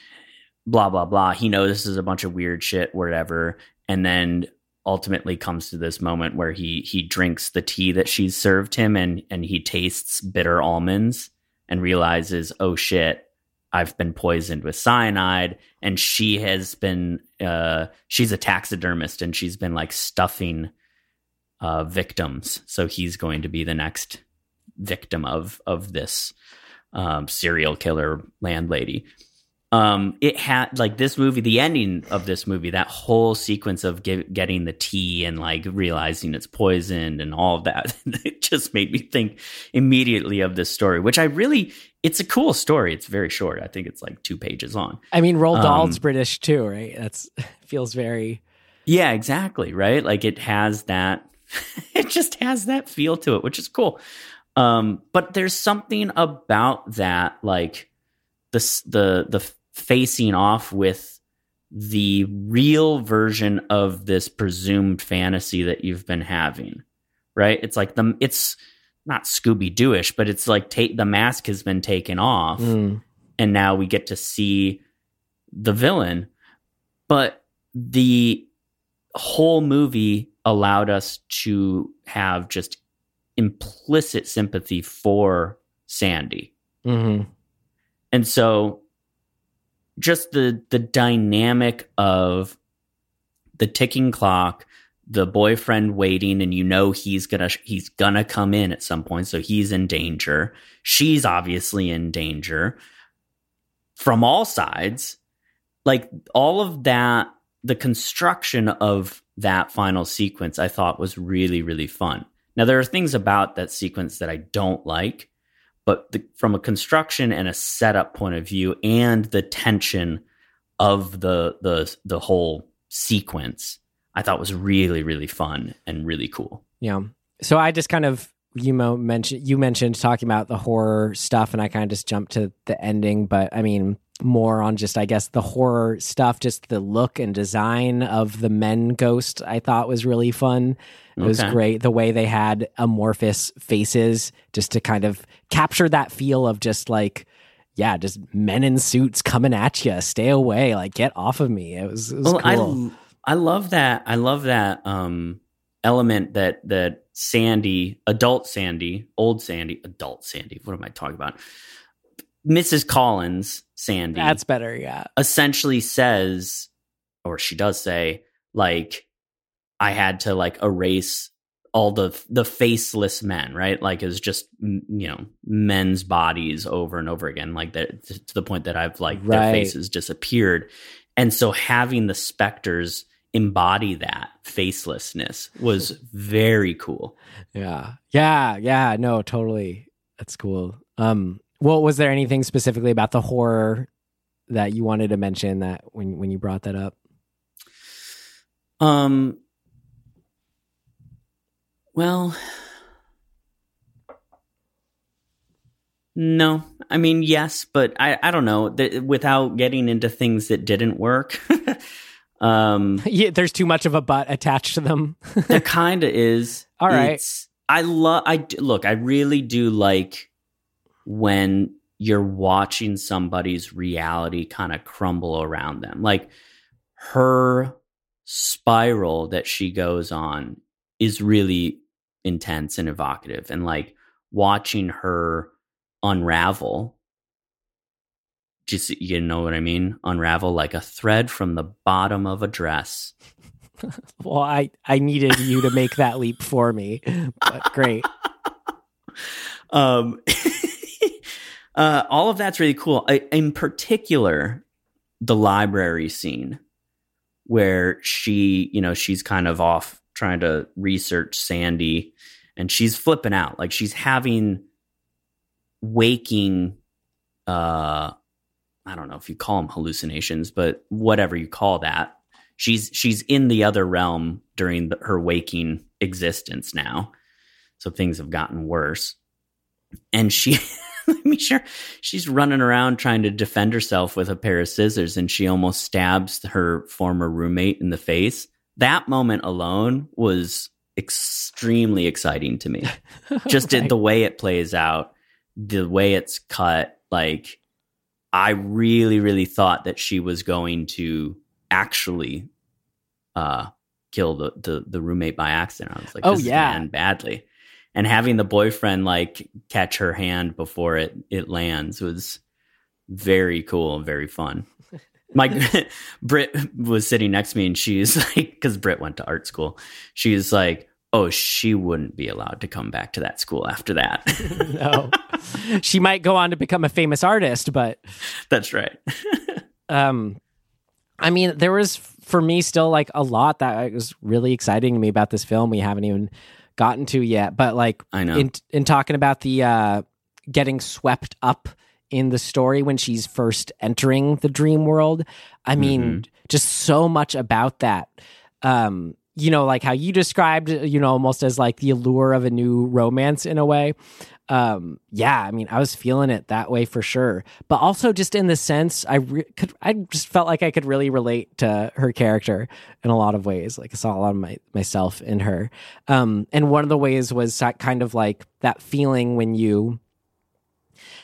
blah blah blah. He notices a bunch of weird shit, whatever, and then ultimately comes to this moment where he he drinks the tea that she's served him, and and he tastes bitter almonds and realizes, oh shit, I've been poisoned with cyanide, and she has been uh, she's a taxidermist, and she's been like stuffing uh, victims. So he's going to be the next victim of of this um, serial killer landlady. Um, it had like this movie, the ending of this movie, that whole sequence of ge- getting the tea and like realizing it's poisoned and all of that, it just made me think immediately of this story, which I really, it's a cool story. It's very short. I think it's like two pages long. I mean, Roald Dahl's Um, British too, right? That's feels very. Yeah, exactly. Right. Like it has that, it just has that feel to it, which is cool. Um, but there's something about that, like the, the, the facing off with the real version of this presumed fantasy that you've been having, right? It's like the, it's not Scooby Dooish, but it's like take the mask has been taken off Mm. and now we get to see the villain. But the whole movie allowed us to have just implicit sympathy for Sandy. hmm And so just the the dynamic of the ticking clock, the boyfriend waiting and you know he's going to he's going to come in at some point so he's in danger. She's obviously in danger from all sides. Like all of that the construction of that final sequence I thought was really really fun. Now there are things about that sequence that I don't like, but the, from a construction and a setup point of view and the tension of the the the whole sequence i thought was really really fun and really cool Yeah. So I just kind of you mentioned you mentioned talking about the horror stuff, and I kind of just jumped to the ending. But I mean, more on just I guess the horror stuff, just the look and design of the men ghost. I thought was really fun. It was great the way they had amorphous faces, just to kind of capture that feel of just like. Yeah, just men in suits coming at you. Stay away! Like, get off of me. It was, it was well cool. i i love that i love that um element that that sandy adult sandy old sandy adult sandy what am i talking about mrs collins sandy That's better. Yeah. essentially says, or she does say, like, I had to like erase all the the faceless men, right? Like, it's just you know men's bodies over and over again, like that to the point that I've like their faces disappeared, and so having the specters embody that facelessness was very cool. Yeah. Yeah. Yeah. No, totally. That's cool. Um, well, was there anything specifically about the horror that you wanted to mention that when when you brought that up? Um. Well, no. I mean, yes, but I I don't know. Th- without getting into things that didn't work. um, Yeah, there's too much of a butt attached to them. there kind of is. All right. It's- I love. i look. I really do like when you're watching somebody's reality kind of crumble around them. Like her spiral that she goes on is really intense and evocative and like watching her unravel just you know what i mean? Unravel like a thread from the bottom of a dress. Well i i needed you to make that leap for me but great. Um uh all of that's really cool I, in particular the library scene where she you know she's kind of off trying to research sandy and she's flipping out like she's having waking uh I don't know if you call them hallucinations, but whatever you call that. She's she's in the other realm during the, her waking existence now. So things have gotten worse. And she let me sure she's running around trying to defend herself with a pair of scissors and she almost stabs her former roommate in the face. That moment alone was extremely exciting to me. Just right. the way it plays out, the way it's cut, like I really, really thought that she was going to actually uh, kill the, the, the roommate by accident. I was like, oh yeah, badly. And having the boyfriend like catch her hand before it it lands was very cool and very fun. My Brit was sitting next to me, and she's like, because Brit went to art school. She's like, oh, she wouldn't be allowed to come back to that school after that. no. She might go on to become a famous artist, but That's right. um I mean, there was for me still like a lot that was really exciting to me about this film we haven't even gotten to yet, but like I know. in in talking about the uh getting swept up in the story when she's first entering the dream world, I mean, mm-hmm. just so much about that. Um you know, like how you described, you know, almost as like the allure of a new romance in a way. Um, yeah, I mean, I was feeling it that way for sure, but also just in the sense, I re- could, I just felt like I could really relate to her character in a lot of ways. Like I saw a lot of my myself in her. Um, and one of the ways was that kind of like that feeling when you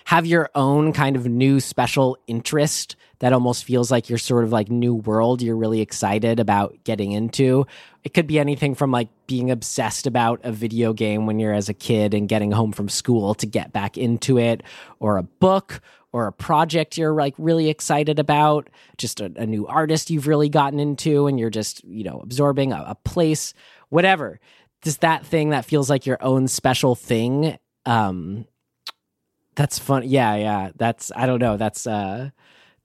have your own kind of new special interest that almost feels like your sort of like new world you're really excited about getting into. It could be anything from like being obsessed about a video game when you're as a kid and getting home from school to get back into it, or a book or a project you're like really excited about, just a, a new artist you've really gotten into and you're just, you know, absorbing a, a place, whatever. Just that thing that feels like your own special thing. Um, that's fun. Yeah, yeah. That's I don't know. That's uh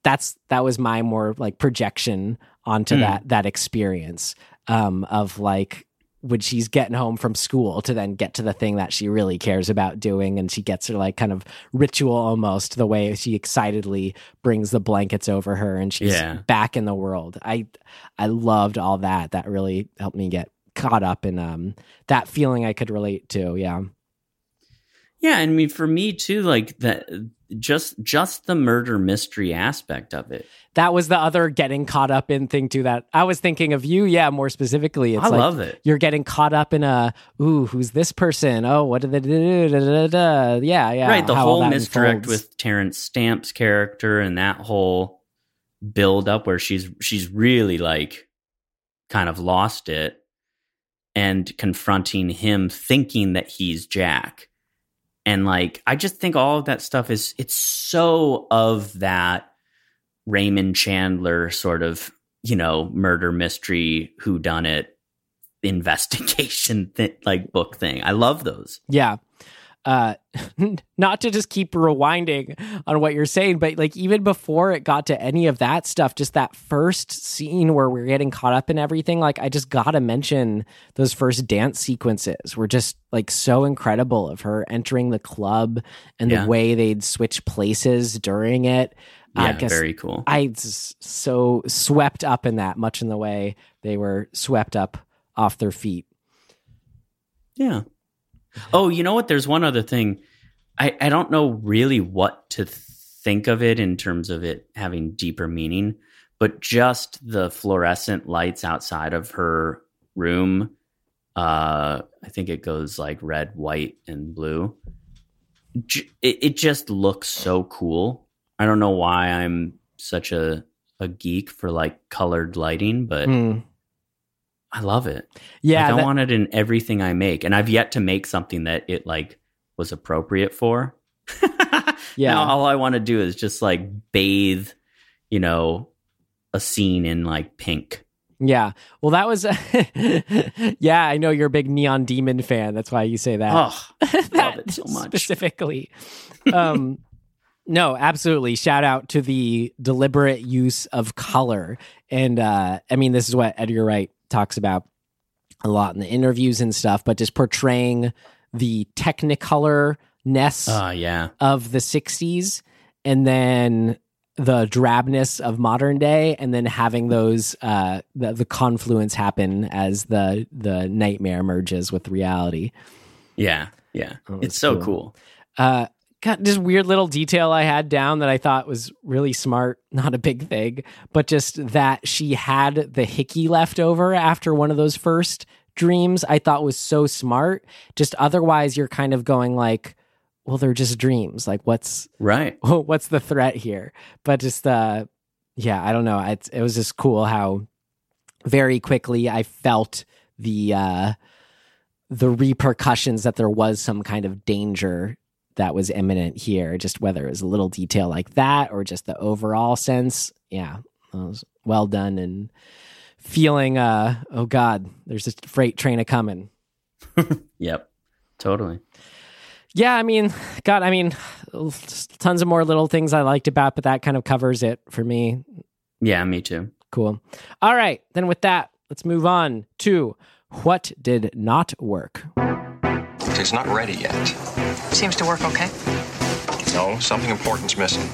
that's that was my more like projection onto mm. that that experience um, of like when she's getting home from school to then get to the thing that she really cares about doing. And she gets her like kind of ritual almost the way she excitedly brings the blankets over her and she's yeah. back in the world. I i loved all that. That really helped me get caught up in um that feeling i could relate to. Yeah yeah, I mean for me too, like that just just the murder mystery aspect of it. That was the other getting caught up in thing too that I was thinking of you, yeah, more specifically. It's I like love it. You're getting caught up in a ooh, who's this person? Oh, what did they do? Da, da, da, Yeah, yeah. Right. The whole misdirect unfolds. with Terence Stamp's character and that whole build up where she's she's really like kind of lost it and confronting him thinking that he's Jack and like I just think all of that stuff is it's so of that Raymond Chandler sort of you know murder mystery who done it investigation th- like book thing. I love those. Yeah uh not to just keep rewinding on what you're saying but like even before it got to any of that stuff just that first scene where we're getting caught up in everything like i just gotta mention those first dance sequences were just like so incredible of her entering the club and yeah. the way they'd switch places during it yeah, I guess very cool. I so swept up in that, much in the way they were swept up off their feet. Yeah, Oh, you know what? There's one other thing. I, I don't know really what to think of it in terms of it having deeper meaning, but just the fluorescent lights outside of her room. Uh, I think it goes like red, white, and blue. It, it just looks so cool. I don't know why I'm such a a geek for like colored lighting, but mm. I love it. Yeah, like, I that- want it in everything I make, and I've yet to make something that it like was appropriate for. Yeah. Now all I want to do is just like bathe, you know, a scene in like pink. Yeah. Well, that was. yeah, I know you're a big Neon Demon fan. That's why you say that. Oh, that love it so much. specifically. um, no, absolutely. Shout out to the deliberate use of color, and uh, I mean, this is what Edgar Wright talks about a lot in the interviews and stuff. But just portraying the Technicolor ness Oh yeah. of the 60s and then the drabness of modern day and then having those uh the, the confluence happen as the the nightmare merges with reality Yeah. Yeah. Oh, it's so cool. cool. uh got this weird little detail i had down that i thought was really smart not a big thing but just that she had the hickey left over after one of those first dreams i thought was so smart. Just otherwise you're kind of going like well they're just dreams. Like what's Right. what's the threat here? But just uh yeah i don't know. It, it was just cool how very quickly i felt the uh the repercussions that there was some kind of danger that was imminent here just whether it was a little detail like that or just the overall sense yeah well done and feeling uh oh god there's a freight train a coming Yep. Totally. Yeah, I mean, God, I mean, tons of more little things I liked about, but that kind of covers it for me. Yeah, me too. Cool. All right, then with that, let's move on to what did not work. It's not ready yet. Seems to work okay. No, something important's missing.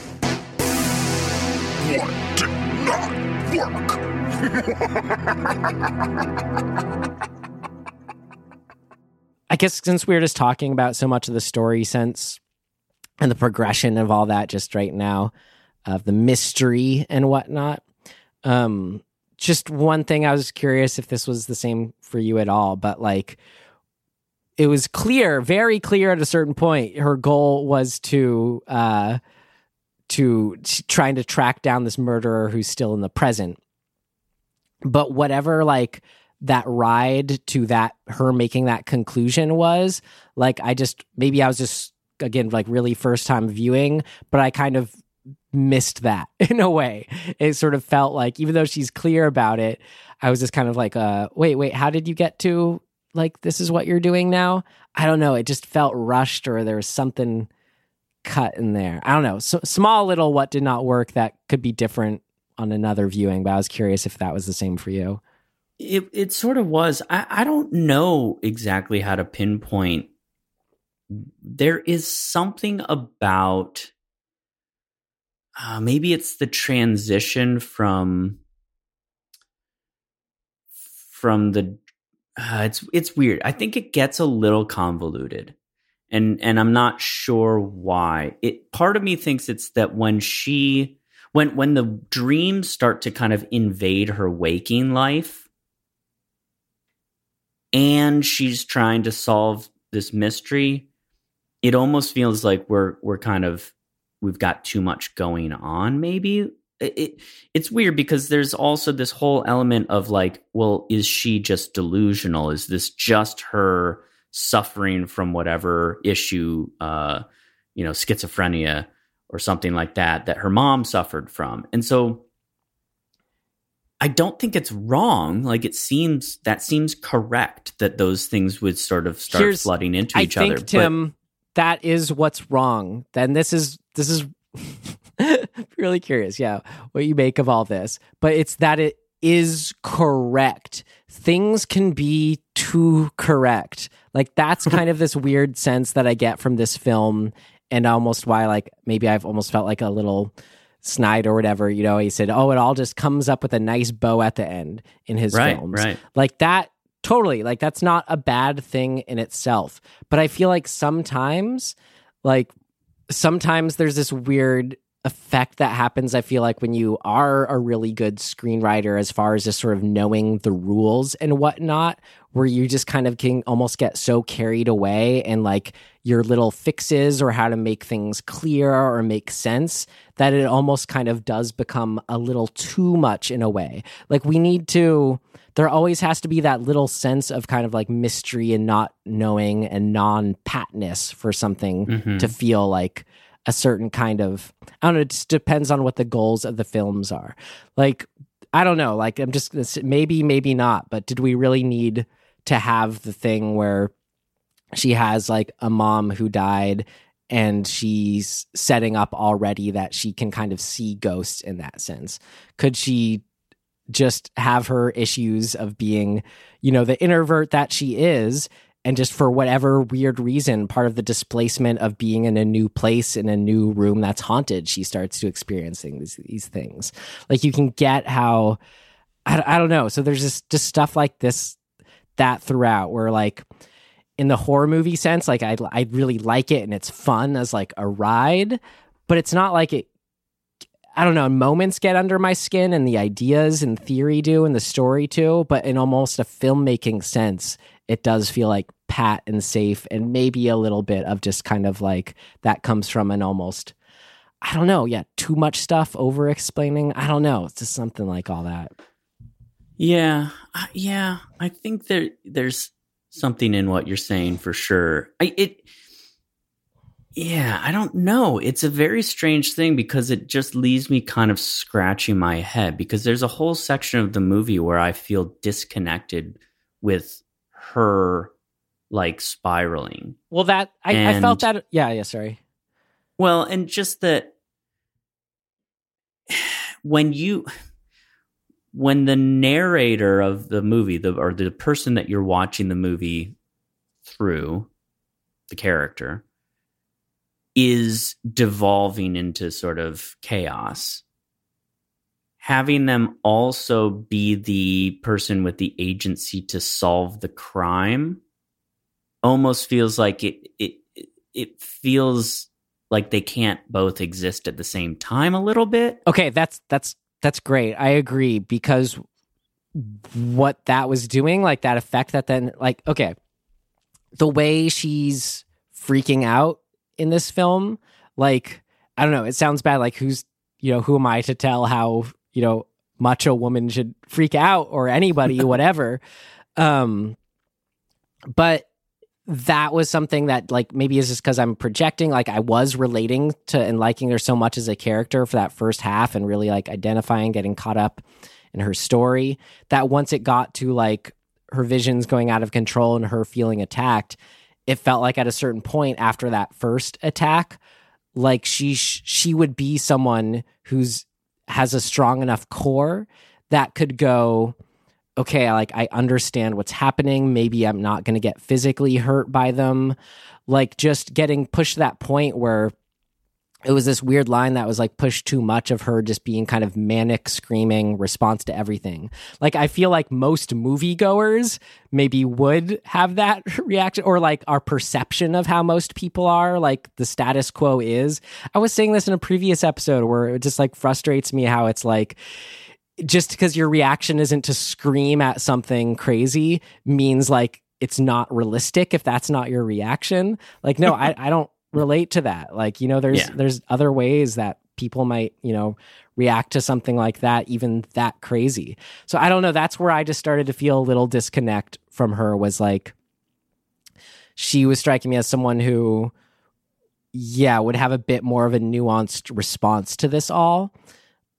I guess since we're just talking about so much of the story sense and the progression of all that just right now, of the mystery and whatnot. Um, just one thing I was curious if this was the same for you at all, but like it was clear, very clear at a certain point, her goal was to uh to trying to track down this murderer who's still in the present. But whatever like that ride to that her making that conclusion was like i just maybe i was just again like really first time viewing but i kind of missed that in a way it sort of felt like even though she's clear about it i was just kind of like uh wait wait how did you get to like this is what you're doing now? I don't know. It just felt rushed or there was something cut in there. I don't know. So small little what did not work that could be different on another viewing but i was curious if that was the same for you. It it sort of was. I, I don't know exactly how to pinpoint. There is something about uh, maybe it's the transition from from the uh, it's it's weird. I think it gets a little convoluted. And and I'm not sure why. It part of me thinks it's that when she when when the dreams start to kind of invade her waking life and she's trying to solve this mystery, it almost feels like we're we're kind of we've got too much going on. Maybe it, it it's weird because there's also this whole element of like, well, is she just delusional? Is this just her suffering from whatever issue, uh, you know, schizophrenia or something like that that her mom suffered from? And so I don't think it's wrong. Like it seems that seems correct that those things would sort of start Here's- flooding into I each think, other. Tim, that is what's wrong. Then this is this is really curious, yeah, what you make of all this. But it's that it is correct. Things can be too correct. Like that's kind of this weird sense that I get from this film and almost why like maybe I've almost felt like a little snide or whatever, you know, he said, "Oh, it all just comes up with a nice bow at the end in his Right, films." right. Like that totally. Like that's not a bad thing in itself. But I feel like sometimes like sometimes there's this weird effect that happens i feel like when you are a really good screenwriter as far as just sort of knowing the rules and whatnot where you just kind of can almost get so carried away and like your little fixes or how to make things clear or make sense that it almost kind of does become a little too much in a way like we need to there always has to be that little sense of kind of like mystery and not knowing and non-patness for something Mm-hmm. to feel like a certain kind of I don't know. It just depends on what the goals of the films are. Like I don't know. Like I'm just it's- maybe maybe not. But did we really need to have the thing where she has like a mom who died and she's setting up already that she can kind of see ghosts in that sense? Could she just have her issues of being, you know, the introvert that she is and just for whatever weird reason part of the displacement of being in a new place in a new room that's haunted she starts to experiencing these, these things. Like you can get how I, I don't know. So there's just just stuff like this that throughout where like in the horror movie sense like I, I really like it and it's fun as like a ride but it's not like it I don't know, moments get under my skin and the ideas and theory do and the story too, but in almost a filmmaking sense, it does feel like pat and safe and maybe a little bit of just kind of like that comes from an almost I don't know, yeah, too much stuff over explaining. I don't know. It's just something like all that. Yeah, yeah. I think there there's something in what you're saying for sure. I it. Yeah, I don't know. It's a very strange thing because it just leaves me kind of scratching my head because there's a whole section of the movie where I feel disconnected with her like spiraling. Well, that I, I felt that. Yeah, yeah. Sorry. Well, and just that when you when the narrator of the movie, the or the person that you're watching the movie through, the character, is devolving into sort of chaos. Having them also be the person with the agency to solve the crime almost feels like it it it feels like they can't both exist at the same time a little bit. Okay, that's that's that's great. I agree because what that was doing, like that effect that then like okay, the way she's freaking out in this film, like I don't know, it sounds bad like who's you know, who am I to tell how, you know, much a woman should freak out or anybody whatever. Um but that was something that like maybe is just because I'm projecting. Like I was relating to and liking her so much as a character for that first half and really like identifying, getting caught up in her story. That once it got to like her visions going out of control and her feeling attacked, it felt like at a certain point after that first attack, like she sh- she would be someone who's has a strong enough core that could go okay, like I understand what's happening. Maybe I'm not going to get physically hurt by them. Like just getting pushed to that point where it was this weird line that was like pushed too much of her just being kind of manic screaming response to everything. Like I feel like most moviegoers maybe would have that reaction or like our perception of how most people are, like the status quo is. I was saying this in a previous episode where it just like frustrates me how it's like just because your reaction isn't to scream at something crazy means like it's not realistic if that's not your reaction. Like, no, I, I don't relate to that. Like, you know, there's Yeah. there's other ways that people might, you know, react to something like that, even that crazy. So I don't know. That's where I just started to feel a little disconnect from her was like she was striking me as someone who yeah, would have a bit more of a nuanced response to this all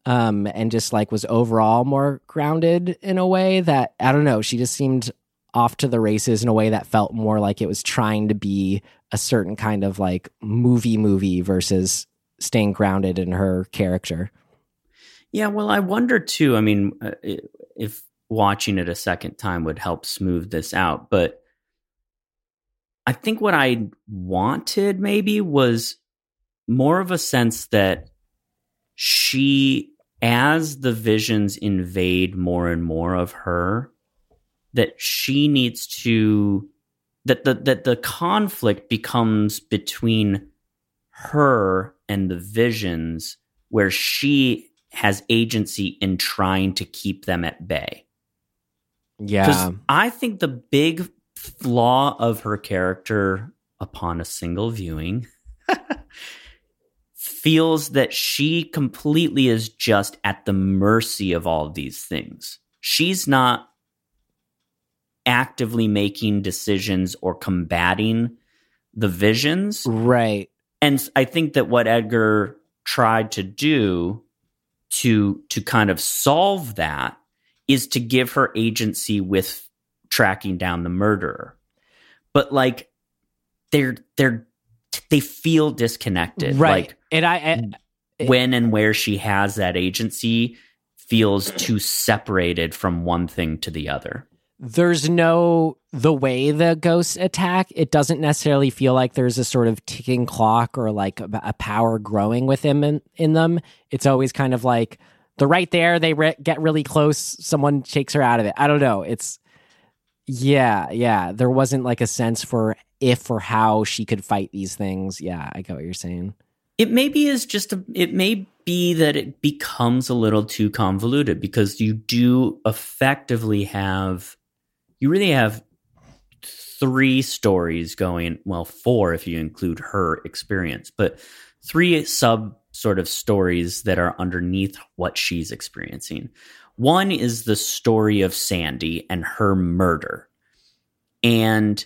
um and just like was overall more grounded in a way that I don't know, she just seemed off to the races in a way that felt more like it was trying to be a certain kind of like movie movie versus staying grounded in her character. Yeah, well, I wonder too. I mean, uh, if watching it a second time would help smooth this out, but I think what I wanted maybe was more of a sense that she, as the visions invade more and more of her, that she needs to that the that the conflict becomes between her and the visions where she has agency in trying to keep them at bay. Yeah. Because I think the big flaw of her character upon a single viewing feels that she completely is just at the mercy of all of these things. She's not actively making decisions or combating the visions. Right. And I think that what Edgar tried to do to to kind of solve that is to give her agency with tracking down the murderer. But like they're they're they feel disconnected. Right. Like and I, I when and where she has that agency feels too separated from one thing to the other. There's no the way the ghosts attack it doesn't necessarily feel like there's a sort of ticking clock or like a, a power growing with them in, in them. It's always kind of like they're right there they re- get really close someone shakes her out of it. I don't know it's yeah yeah there wasn't like a sense for if or how she could fight these things. Yeah i get what you're saying. It maybe is just a, it may be that it becomes a little too convoluted because you do effectively have you really have three stories going, well, four if you include her experience, but three sub sort of stories that are underneath what she's experiencing. One is the story of Sandy and her murder. And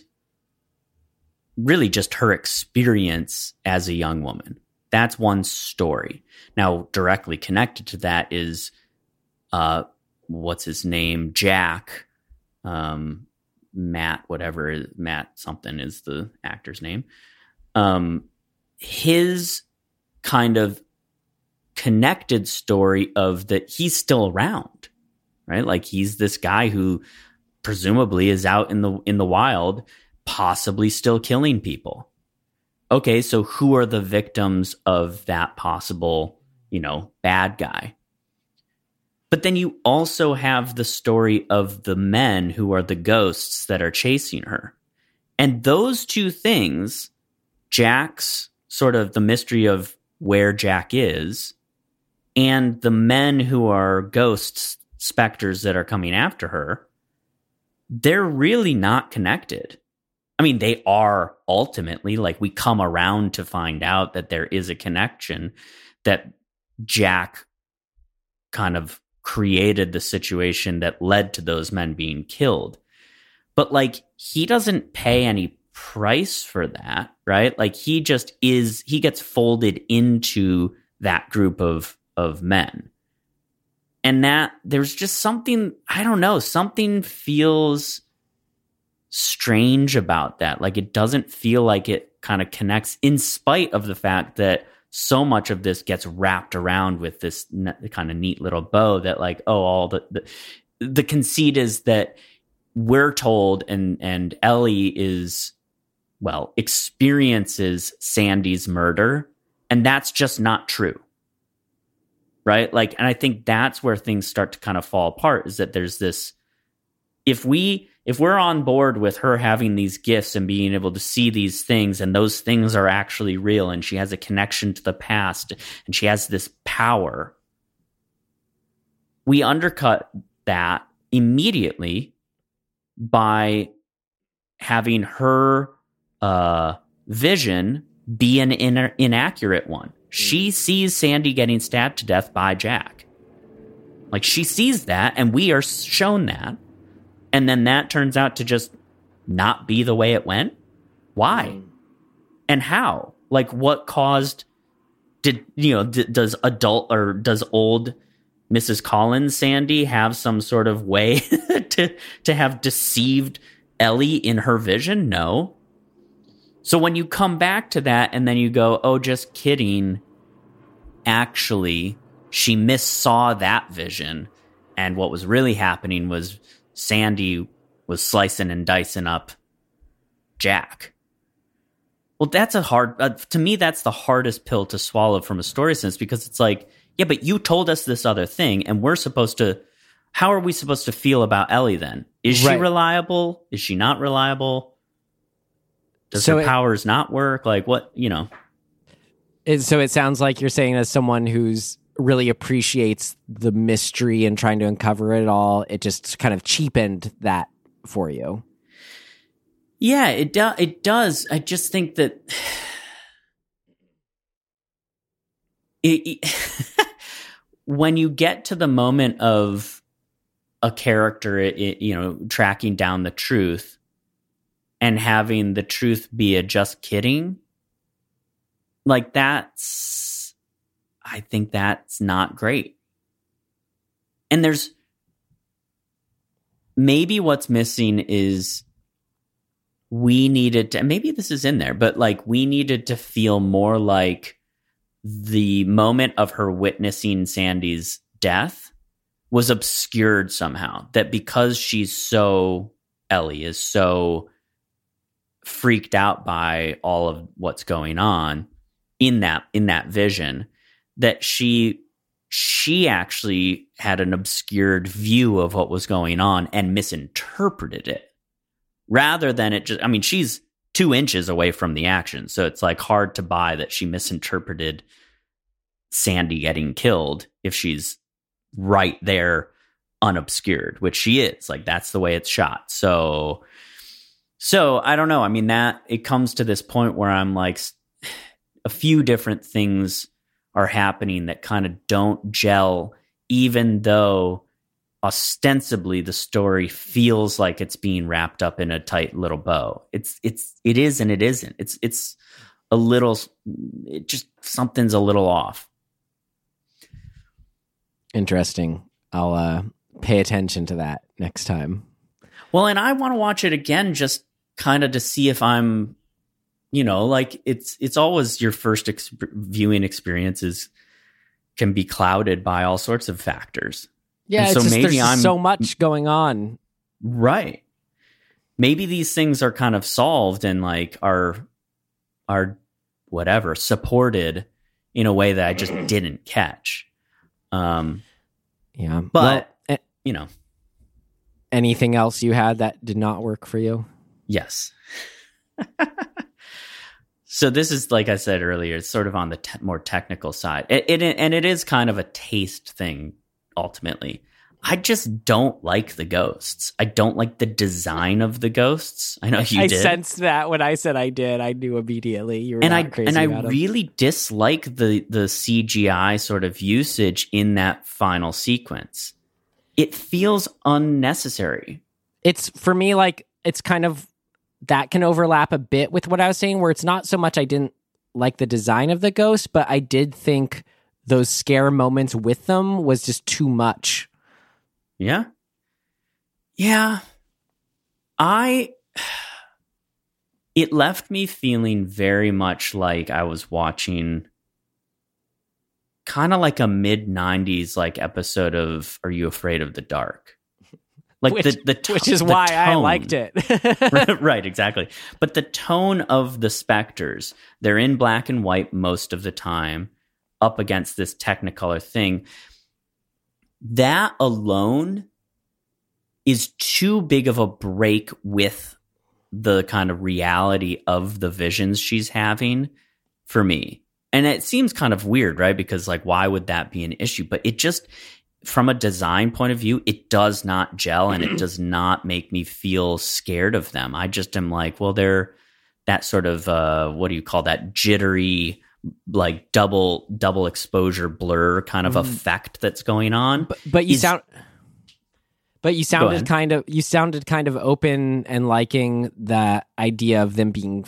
really just her experience as a young woman. That's one story. Now, directly connected to that is uh what's his name? Jack. Um Matt, whatever Matt something is the actor's name. Um his kind of connected story of that he's still around. Right? Like he's this guy who presumably is out in the in the wild possibly still killing people. Okay, so who are the victims of that possible, you know, bad guy? But then you also have the story of the men who are the ghosts that are chasing her. And those two things, Jack's sort of the mystery of where Jack is, and the men who are ghosts, specters that are coming after her, they're really not connected. I mean, they are ultimately like we come around to find out that there is a connection that Jack kind of created the situation that led to those men being killed. But like he doesn't pay any price for that, right? Like he just is he gets folded into that group of of men. And that there's just something I don't know, something feels strange about that. Like it doesn't feel like it kind of connects in spite of the fact that so much of this gets wrapped around with this ne- kind of neat little bow that like oh all the, the the conceit is that we're told and and Ellie is well experiences Sandy's murder and that's just not true. Right? Like and I think that's where things start to kind of fall apart is that there's this if we if we're on board with her having these gifts and being able to see these things and those things are actually real and she has a connection to the past and she has this power we undercut that immediately by having her uh, vision be an in- inaccurate one. She sees sandy getting stabbed to death by jack. Like she sees that and we are shown that and then that turns out to just not be the way it went? Why? Mm. And how? Like what caused did you know d- does adult or does old mrs collins sandy have some sort of way to to have deceived ellie in her vision? No. So when you come back to that and then you go oh just kidding. Actually she missaw that vision. And what was really happening was Sandy was slicing and dicing up Jack. Well, that's a hard, uh, to me, that's the hardest pill to swallow from a story sense because it's like, yeah, but you told us this other thing and we're supposed to, how are we supposed to feel about Ellie then? Is she reliable? Is she not reliable? Does So her it- powers not work? Like what, you know? It- so it sounds like you're saying as someone who's really appreciates the mystery and trying to uncover it all, it just kind of cheapened that for you. Yeah, it do- it does. I just think that it, it- when you get to the moment of a character, it, you know, tracking down the truth and having the truth be a just kidding, like that's, I think that's not great. And there's maybe what's missing is we needed to maybe this is in there but like we needed to feel more like the moment of her witnessing sandy's death was obscured somehow that because she's so ellie is so freaked out by all of what's going on in that in that vision that she she actually had an obscured view of what was going on and misinterpreted it. Rather than it just i mean she's two inches away from the action so it's like hard to buy that she misinterpreted sandy getting killed if she's right there unobscured which she is. Like that's the way it's shot. So so i don't know. I mean that it comes to this point where i'm like a few different things are happening that kind of don't gel even though ostensibly the story feels like it's being wrapped up in a tight little bow it's it's it is and it isn't it's it's a little it just something's a little off Interesting. I'll uh, pay attention to that next time. well and i want to watch it again just kind of to see if i'm you know like it's it's always your first ex- viewing experiences can be clouded by all sorts of factors Yeah, And it's so just, maybe there's I'm- so much going on. Right. Maybe these things are kind of solved and like are are whatever supported in a way that I just didn't catch. Um Yeah, But- Well, you know, anything else you had that did not work for you? yes. so this is like I said earlier, it's sort of on the te- more technical side. It, it and it is kind of a taste thing ultimately. I just don't like the ghosts. I don't like the design of the ghosts. I know you I did. sensed that when I said I did. I knew immediately you were and I crazy and I about 'em. really dislike the the CGI sort of usage in that final sequence. It feels unnecessary. it's for me like it's kind of that can overlap a bit with what I was saying, where it's not so much I didn't like the design of the ghost, but I did think those scare moments with them was just too much. Yeah. Yeah. I it left me feeling very much like I was watching kind of like a mid 90s like episode of Are You Afraid of the Dark? Like which, the the to- which is why I liked it. right, right, exactly. But the tone of the specters, they're in black and white most of the time, up against this Technicolor thing. That alone is too big of a break with the kind of reality of the visions she's having for me. And it seems kind of weird, right? Because, like, why would that be an issue? But it just, from a design point of view, it does not gel and it does not make me feel scared of them. I just am like, well, they're that sort of uh, what do you call that jittery, like double double exposure blur kind of Mm. effect that's going on. but, but you is- sound but you sounded kind of you sounded kind of open and liking the idea of them being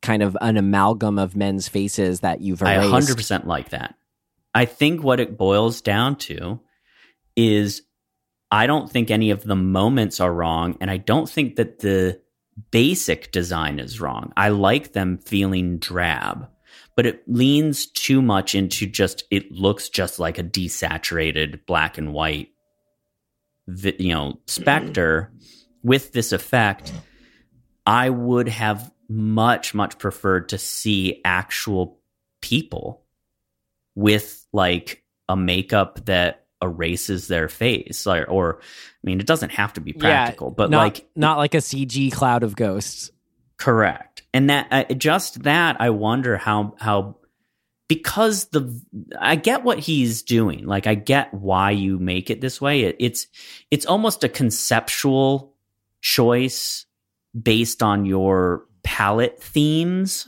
kind of an amalgam of men's faces that you've I 100% like that. I think what it boils down to is I don't think any of the moments are wrong, and I don't think that the basic design is wrong. I like them feeling drab, but it leans too much into just it looks just like a desaturated black and white, vi- you know, specter mm-hmm. with this effect. I would have much much preferred to see actual people with like a makeup that erases their face or, or I mean it doesn't have to be practical but not, like not like a CG cloud of ghosts. correct and that uh, just that I wonder how how because the I get what he's doing. Like I get why you make it this way. It, it's it's almost a conceptual choice based on your palette themes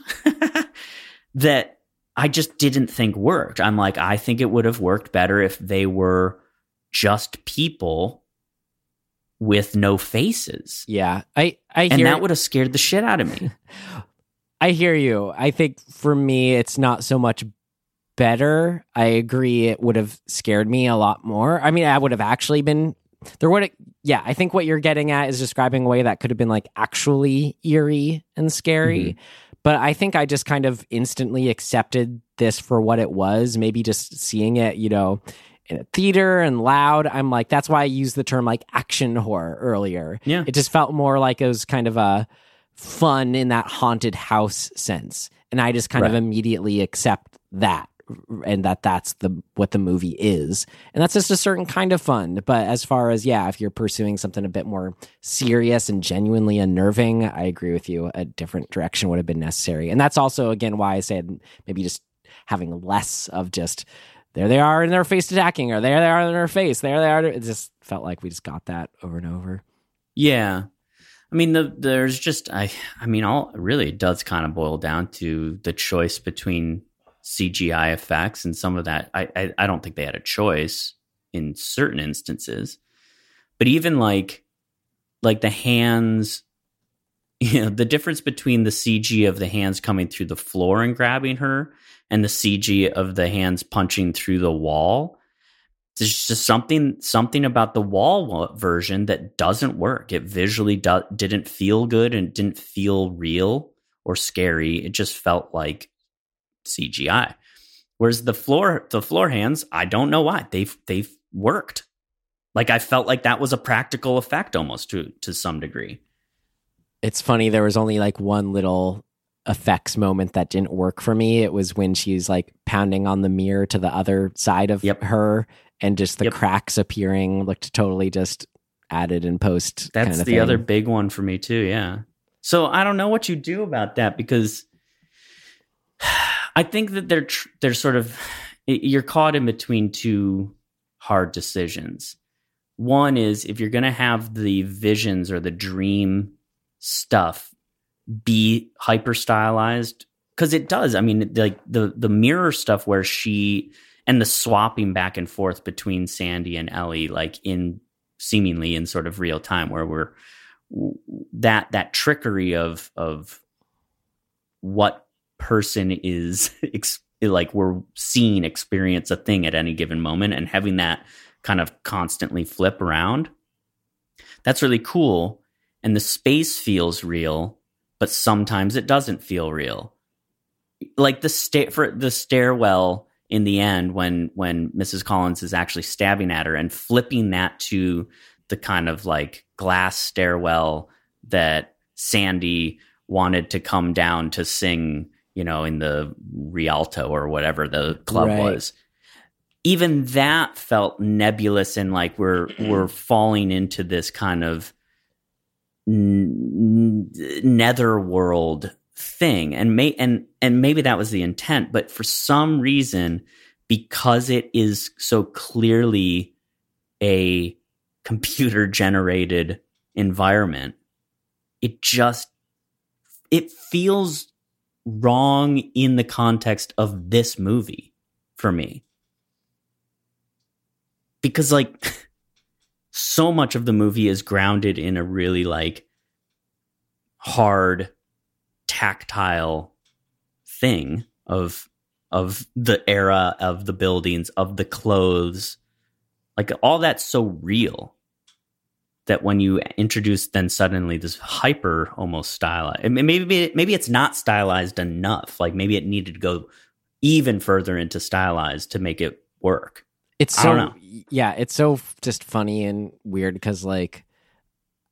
that I just didn't think worked. I'm like I think it would have worked better if they were just people with no faces. Yeah, I I and hear that would have scared the shit out of me. I hear you. I think for me, it's not so much better. I agree. It would have scared me a lot more. I mean, I would have actually been there. Would yeah. I think what you're getting at is describing a way that could have been like actually eerie and scary. Mm-hmm. But I think I just kind of instantly accepted this for what it was. Maybe just seeing it, you know, in a theater and loud. I'm like, that's why I used the term like action horror earlier. Yeah. It just felt more like it was kind of a fun in that haunted house sense. And I just kind of immediately accept that and that that's the what the movie is. And that's just a certain kind of fun. But as far as yeah, if you're pursuing something a bit more serious and genuinely unnerving, I agree with you. A different direction would have been necessary. And that's also again why I said maybe just having less of just there they are in their face attacking or there they are in their face there they are it just felt like we just got that over and over Yeah. I mean, the, there's just, I, I mean, all really it does kind of boil down to the choice between CGI effects and some of that. I, I, I don't think they had a choice in certain instances, but even like, like the hands, you know, the difference between the CG of the hands coming through the floor and grabbing her and the CG of the hands punching through the wall there's just something something about the wall version that doesn't work. It visually do- didn't feel good and didn't feel real or scary. It just felt like CGI. Whereas the floor the floor hands, I don't know why they've they've worked. Like I felt like that was a practical effect almost to to some degree. it's funny there was only like one little effects moment that didn't work for me it was when she's like pounding on the mirror to the other side of Yep. her and just the Yep. cracks appearing looked totally just added in post That's kind of the thing. other big one for me too. Yeah. So I don't know what you do about that because I think that they're tr- they're sort of you're caught in between two hard decisions. One is if you're going to have the visions or the dream stuff be hyper stylized because it does. I mean, like the the mirror stuff where she and the swapping back and forth between Sandy and Ellie, like in seemingly in sort of real time, where we're that that trickery of of what person is ex- like we're seeing experience a thing at any given moment and having that kind of constantly flip around that's really cool and the space feels real but sometimes it doesn't feel real like the sta- for the stairwell in the end when when Mrs. Collins is actually stabbing at her and flipping that to the kind of like glass stairwell that Sandy wanted to come down to sing, you know, in the Rialto or whatever the club Right. was. Even that felt nebulous and like we're we're falling into this kind of n- netherworld thing and may and and maybe that was the intent but for some reason because it is so clearly a computer generated environment it just it feels wrong in the context of this movie for me. Because like so much of the movie is grounded in a really like hard tactile thing of of the era of the buildings of the clothes. Like all that's so real that when you introduce then suddenly this hyper almost stylized maybe maybe it's not stylized enough like maybe it needed to go even further into stylized to make it work It's I so yeah, it's so just funny and weird because like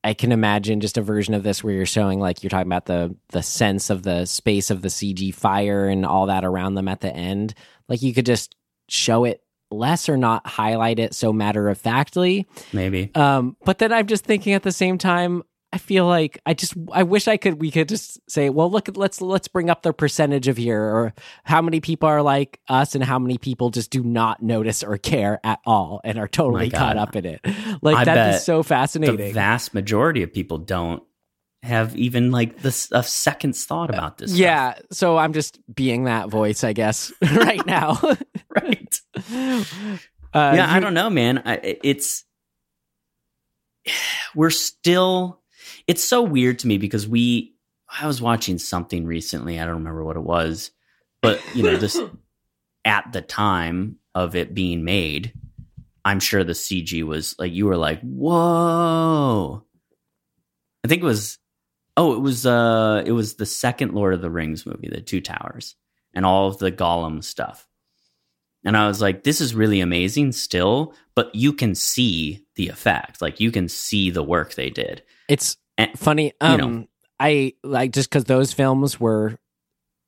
I can imagine just a version of this where you're showing like you're talking about the the sense of the space of the CG fire and all that around them at the end. Like you could just show it less or not highlight it so matter of factly. maybe Um, but then I'm just thinking at the same time, I feel like I just I wish I could we could just say, well, look, let's let's bring up the percentage of here, or how many people are like us, and how many people just do not notice or care at all, and are totally caught up in it. Like I that'd be so The vast majority of people don't have even like this a second's thought about this. stuff, yeah, so I'm just being that voice, I guess, right now. right. uh, yeah, I don't know, man. I, it's we're still. It's so weird to me because we. I was watching something recently. I don't remember what it was, but you know, this at the time of it being made, I'm sure the CG was like you were like, whoa. I think it was. Oh, it was. Uh, it was the second Lord of the Rings movie, The Two Towers, and all of the Gollum stuff. And I was like, this is really amazing still, but you can see the effect. Like you can see the work they did. It's And- funny. you Um, know. I like just because those films were,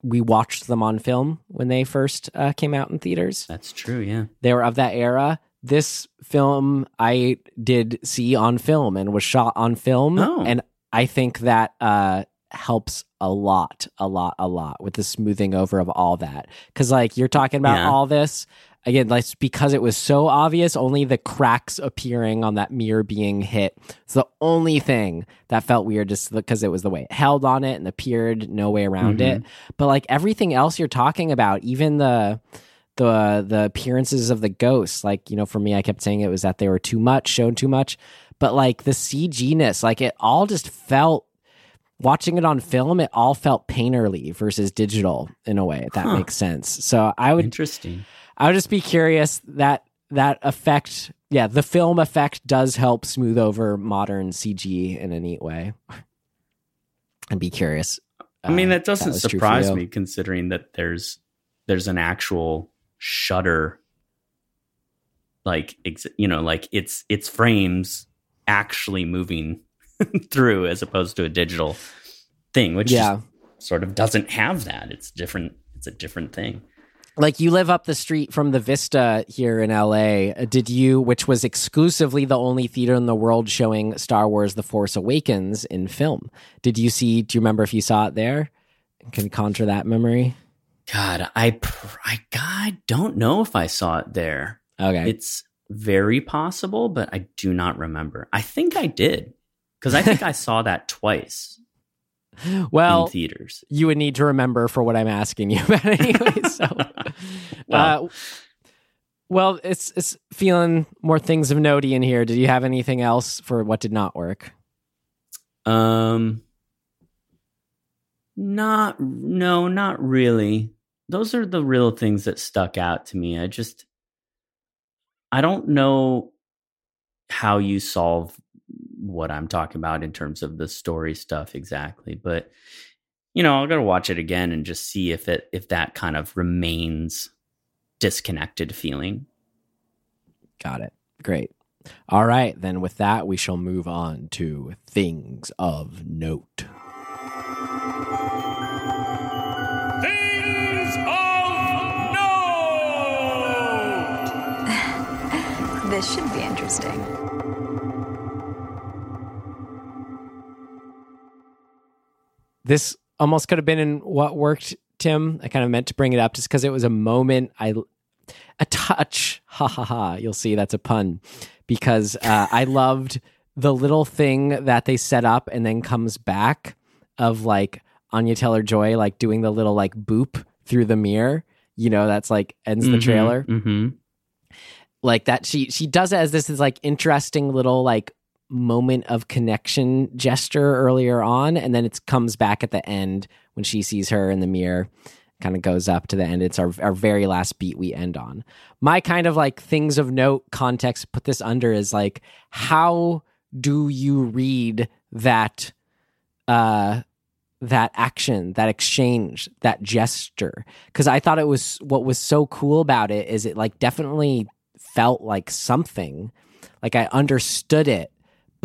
we watched them on film when they first uh, came out in theaters. That's true, yeah. They were of that era. This film I did see on film and was shot on film, Oh. and I think that uh, helps a lot, a lot, a lot with the smoothing over of all that. Because like you're talking about Yeah. all this again, like because it was so obvious, only the cracks appearing on that mirror being hit. It's the only thing that felt weird, just because it was the way it held on it and appeared no way around Mhm. it. But like everything else you're talking about, even the the the appearances of the ghosts, like you know, for me, I kept saying it was that they were too much, shown too much. But like the CG-ness, like it all just felt. Watching it on film, it all felt painterly versus digital in a way. If that Huh. makes sense. So I would Interesting. I would just be curious that that effect, yeah, the film effect does help smooth over modern CG in a neat way. I'd be curious. I mean, uh, that doesn't true for surprise me considering that there's there's an actual shutter like ex- you know, like it's it's frames actually moving through as opposed to a digital thing, which Yeah, sort of doesn't have that. It's different it's a different thing. like you live up the street from the Vista here in LA. Uh, Did you, which was exclusively the only theater in the world showing Star Wars: The Force Awakens in film? Did you see? Do you remember if you saw it there? Can conjure that memory. God, I I God don't know if I saw it there. Okay, It's very possible, but I do not remember. I think I did because I think I saw that twice well, in theaters. you would need to remember for what I'm asking you about anyway. So, Well. uh, well, it's it's feeling more things of notey in here. Did you have anything else for what did not work? Um, not no, not really. Those are the real things that stuck out to me. I just, I don't know how you solve what I'm talking about in terms of the story stuff exactly, but you know, I'll gotta watch it again and just see if it if that kind of remains disconnected feeling. Got it. Great. All right, then with that, we shall move on to things of note. things of note. This should be interesting. This almost could have been in what worked, Tim. I kind of meant to bring it up just because it was a moment I a touch. Ha ha ha. You'll see that's a pun because uh, I loved the little thing that they set up and then comes back of like Anya Taylor Joy like doing the little like boop through the mirror. You know, that's like ends the trailer. Mm-hmm. like that she she does it as this is like interesting little like moment of connection gesture earlier on and then it comes back at the end when she sees her in the mirror kind of goes up to the end it's our, our very last beat we end on my kind of like things of note context put this under is like how do you read that uh that action, that exchange, that gesture. Because I thought it was what was so cool about it is it like definitely felt like something. Like I understood it,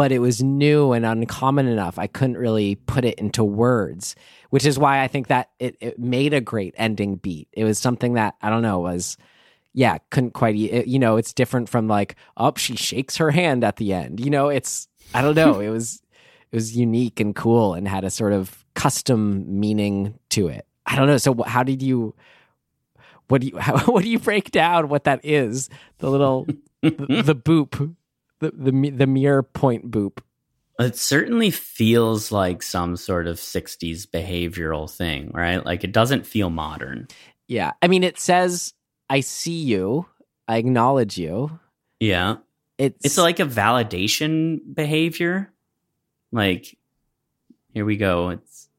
but it was new and uncommon enough. I couldn't really put it into words, which is why I think that it, it made a great ending beat. It was something that I don't know was. Yeah, couldn't quite. It, you know, it's different from like, oh, she shakes her hand at the end. You know, it's I don't know. it was it was unique and cool and had a sort of custom meaning to it. I don't know. So how did you? What do you? How, what do you break down? What that is? The little the, the boop, the the mirror point boop. It certainly feels like some sort of 60s behavioral thing, right? Like it doesn't feel modern. Yeah, I mean, it says, "I see you, I acknowledge you." Yeah. It's It's like a validation behavior. Like, here we go. It's,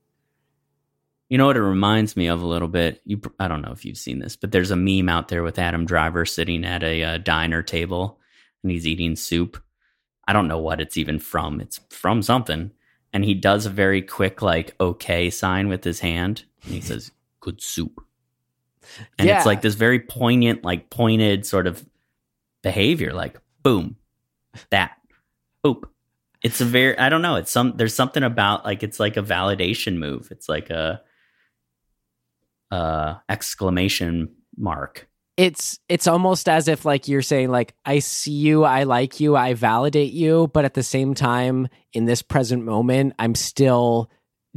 you know what it reminds me of a little bit? You, I don't know if you've seen this, but there's a meme out there with Adam Driver sitting at a uh, diner table and he's eating soup. I don't know what it's even from. It's from something. And he does a very quick, like, okay sign with his hand. And he says, good soup. And Yeah. it's like this very poignant, like, pointed sort of behavior. Like, boom, that, boop. It's a very, I don't know. It's some, there's something about, like, it's like a validation move. It's like a, uh, exclamation mark. It's it's almost as if like you're saying like I see you, I like you, I validate you, but at the same time in this present moment I'm still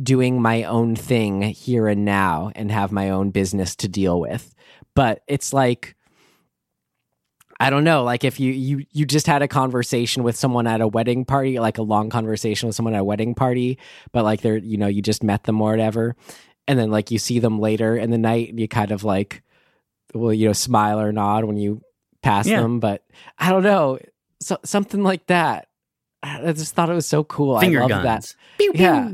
doing my own thing here and now and have my own business to deal with. But it's like I don't know, like if you you you just had a conversation with someone at a wedding party, like a long conversation with someone at a wedding party, but like they're you know, you just met them or whatever. And then like you see them later in the night and you kind of like will you know smile or nod when you pass Yeah. them but i don't know so, something like that i just thought it was so cool Finger i love guns. that yeah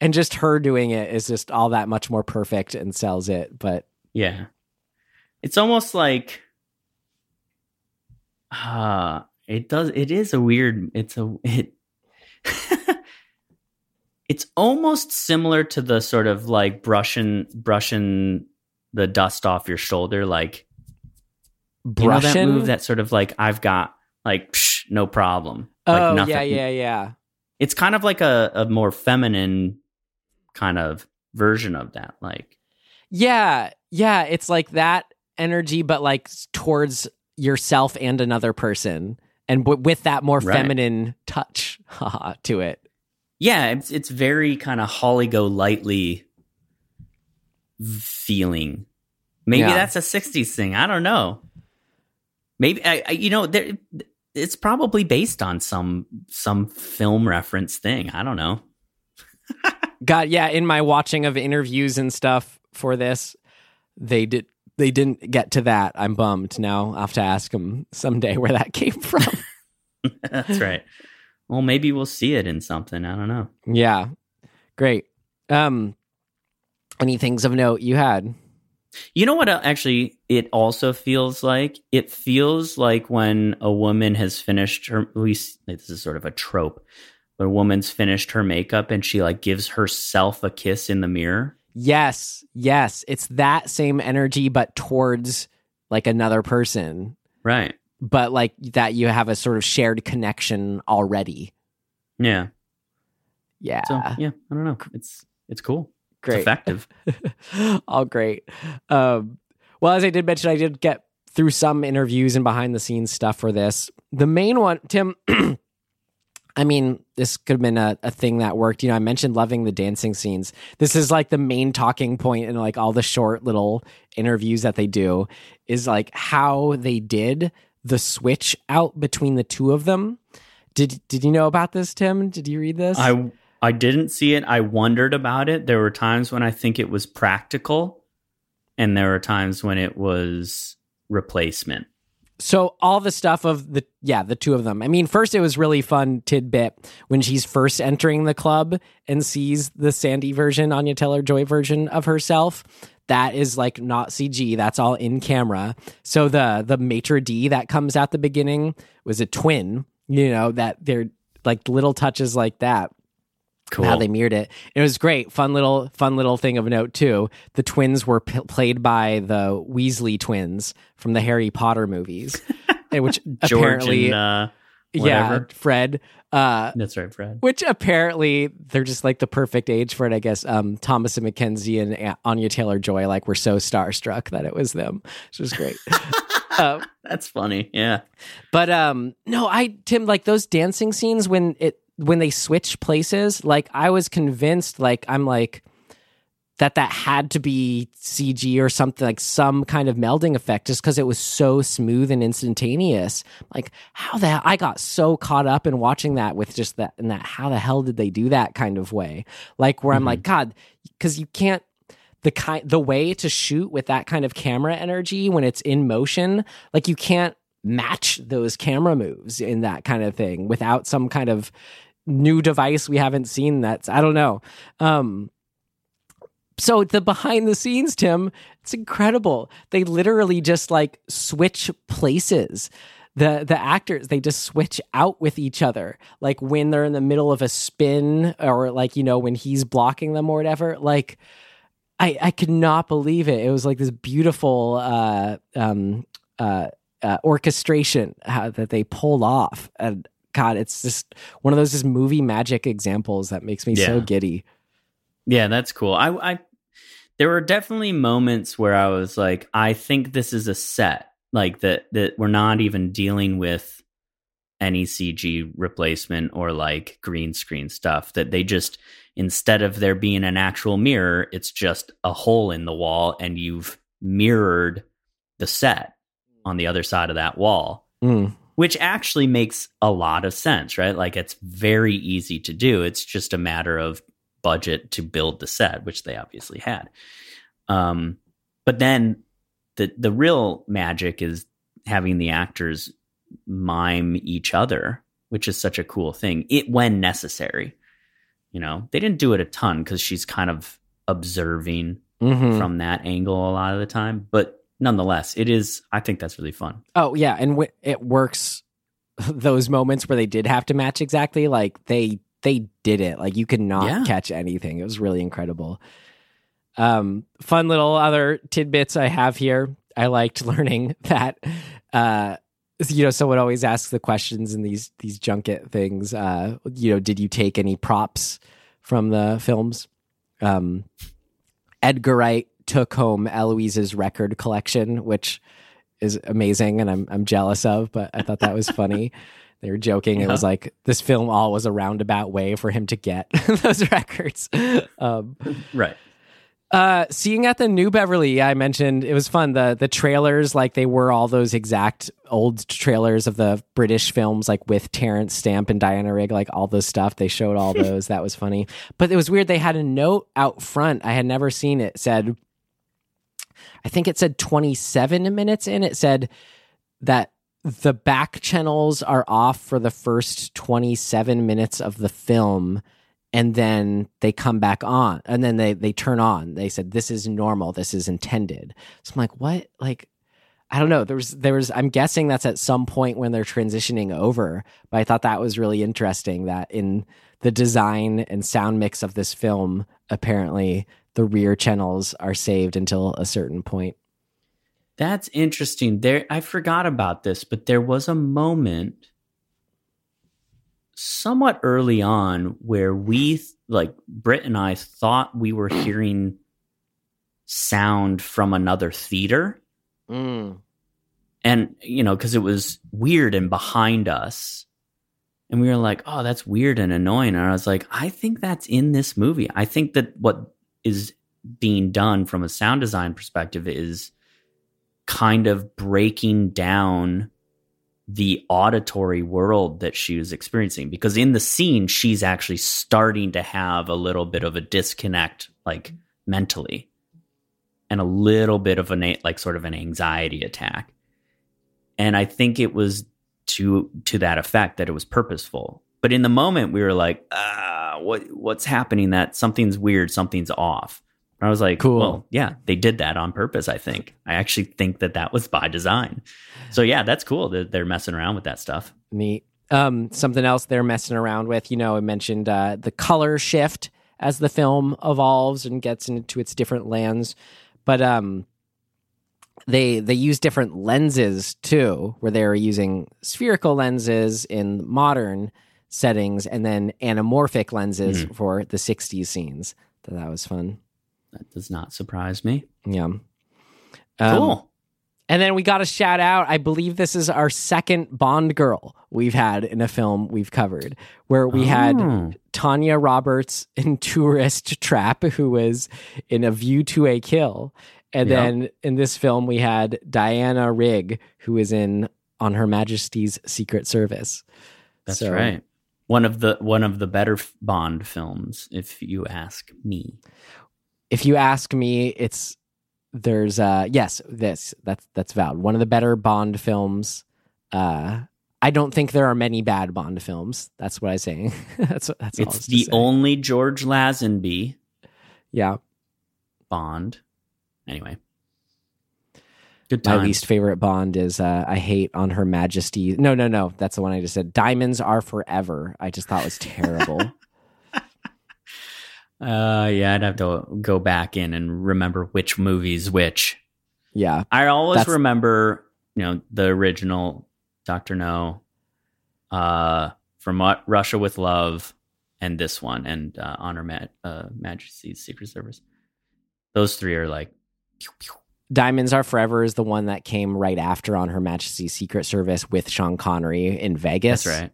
and just her doing it is just all that much more perfect and sells it but Yeah. It's almost like uh it does it is a weird it's a it it's almost similar to the sort of like brush and brush brushing the dust off your shoulder like you know that brushing move that sort of like I've got like psh, no problem. oh like nothing. yeah yeah yeah It's kind of like a, a more feminine kind of version of that. Like yeah yeah it's like that energy but like towards yourself and another person and w- with that more Right. feminine touch to it yeah, it's it's very kind of Holly Golightly feeling. Maybe Yeah. that's a '60s thing. I don't know. Maybe I, I you know there, it's probably based on some some film reference thing. I don't know. God, yeah, in my watching of interviews and stuff for this, they did they didn't get to that. I'm bummed. Now I'll have to ask them someday where that came from. That's right. Well, maybe we'll see it in something. I don't know. yeah. Great. Um any things of note you had? You know what? uh, Actually, it also feels like it feels like when a woman has finished her. We s- this is sort of a trope. When a woman's finished her makeup and she like gives herself a kiss in the mirror. Yes, yes. It's that same energy but towards like another person. Right. But like that you have a sort of shared connection already. Yeah. Yeah. So yeah, I don't know. It's it's cool. Great. Effective. all great. Um, well, as I did mention, I did get through some interviews and behind the scenes stuff for this. The main one, Tim, I mean, this could have been a, a thing that worked. You know, I mentioned loving the dancing scenes. This is like the main talking point in like all the short little interviews that they do is like how they did the switch out between the two of them. Did did you know about this, Tim? Did you read this? I I didn't see it. I wondered about it. There were times when I think it was practical, and there were times when it was replacement. So all the stuff of the yeah, the two of them. I mean, first it was really fun tidbit when she's first entering the club and sees the Sandy version, Anya Taylor-Joy version of herself. That is like not CG. That's all in camera. So the the maitre d that comes at the beginning was a twin. You know that they're like little touches like that Cool. how they mirrored it. It was great, fun little, fun little thing of note too. The twins were p- played by the Weasley twins from the Harry Potter movies, which apparently, and uh, yeah. Fred. Uh, That's right, Fred. which apparently they're just like the perfect age for it. I guess um, Thomasin McKenzie and A- Anya Taylor-Joy like were so starstruck that it was them, which was great. um, That's funny. Yeah. but um no, I Tim like those dancing scenes when it when they switch places, like I was convinced, like I'm like that that had to be CG or something like some kind of melding effect just because it was so smooth and instantaneous. Like how the hell I got so caught up in watching that with just that and that how the hell did they do that kind of way? Like where I'm like, mm-hmm. God, because you can't the kind the way to shoot with that kind of camera energy when it's in motion, like you can't match those camera moves in that kind of thing without some kind of new device we haven't seen that's I don't know. Um so the behind the scenes tim it's incredible. They literally just like switch places. The the actors they just switch out with each other like when they're in the middle of a spin or like you know when he's blocking them or whatever. Like i i could not believe it. It was like this beautiful uh um uh, uh orchestration how, that they pulled off. And god it's just one of those just movie magic examples that makes me so giddy Yeah, that's cool. I, I there were definitely moments where I was like, I think this is a set, like that that we're not even dealing with any CG replacement or like green screen stuff. That they just instead of there being an actual mirror, it's just a hole in the wall, and you've mirrored the set on the other side of that wall Mm. Which actually makes a lot of sense, right? Like it's very easy to do. It's just a matter of budget to build the set, which they obviously had. Um, but then the the real magic is having the actors mime each other, which is such a cool thing. It when necessary. You know, they didn't do it a ton because she's kind of observing Mhm. from that angle a lot of the time, but nonetheless, it is. I think that's really fun. Oh yeah, and w- it works. Those moments where they did have to match exactly, like they they did it. Like you could not Yeah. catch anything. It was really incredible. Um, fun little other tidbits I have here. I liked learning that. Uh, you know, someone always asks the questions in these these junket things. Uh, you know, did you take any props from the films? Um, Edgar Wright took home Eloise's record collection, which is amazing and I'm I'm jealous of, but I thought that was funny. They were joking. It was like this film all was a roundabout way for him to get those records. Um, Right. uh, seeing at the New Beverly, I mentioned it was fun. The the trailers, like they were all those exact old trailers of the British films, like with Terence Stamp and Diana Rigg, like all those stuff. They showed all those. that was funny. But it was weird. They had a note out front. I had never seen it. Said, I think it said 27 minutes in. It said that the back channels are off for the first 27 minutes of the film and then they come back on and then they they turn on. They said this is normal. This is intended. So i'm like what? Like i don't know. There was there was i'm guessing that's at some point when they're transitioning over but i thought that was really interesting that in the design and sound mix of this film apparently the rear channels are saved until a certain point. That's interesting. There I forgot about this, but there was a moment somewhat early on where we like Britt and I thought we were hearing sound from another theater. Mm. and you know because it was weird and behind us. And we were like oh that's weird and annoying. And i was like i think that's in this movie. I think that what is being done from a sound design perspective is kind of breaking down the auditory world that she was experiencing. Because in the scene she's actually starting to have a little bit of a disconnect like mentally. And a little bit of an like sort of an anxiety attack. And i think it was to to that effect that it was purposeful. But in the moment we were like ah what what's happening that something's weird something's off and i was like Cool. well yeah they did that on purpose i think i actually think that that was by design so yeah that's cool that they're messing around with that stuff Neat. Um, something else they're messing around with. You know, I mentioned uh, the color shift as the film evolves and gets into its different lands, but um, they they use different lenses too, where they are using spherical lenses in modern settings, and then anamorphic lenses for the '60s scenes. So that was fun. that does not surprise me Yeah. Um, cool And then we got a shout out. I believe this is our second Bond girl we've had in a film we've covered, where we Oh. had Tanya Roberts in Tourist Trap, who was in A View to a Kill. And Yeah. then in this film, we had Diana Rigg, who is in On Her Majesty's Secret Service. That's So- right. One of the one of the better Bond films, if you ask me. If you ask me, it's there's uh yes, this that's that's valid. One of the better Bond films. Uh I don't think there are many bad Bond films. That's what I'm saying. that's what that's It's the only George Lazenby yeah. Bond. Anyway, good My least favorite Bond is uh, I hate on Her Majesty. No, no, no. That's the one I just said. Diamonds are forever. I just thought was terrible. Uh, yeah, I'd have to go back in and remember which movie's which. yeah. I always That's- remember, you know, the original Doctor No, uh, from what Russia with Love, and this one, and uh, Honor Ma- uh, Majesty's Secret Service. Those three are like, pew, pew. Diamonds Are Forever is the one that came right after on Her Majesty's Secret Service with Sean Connery in Vegas. that's right.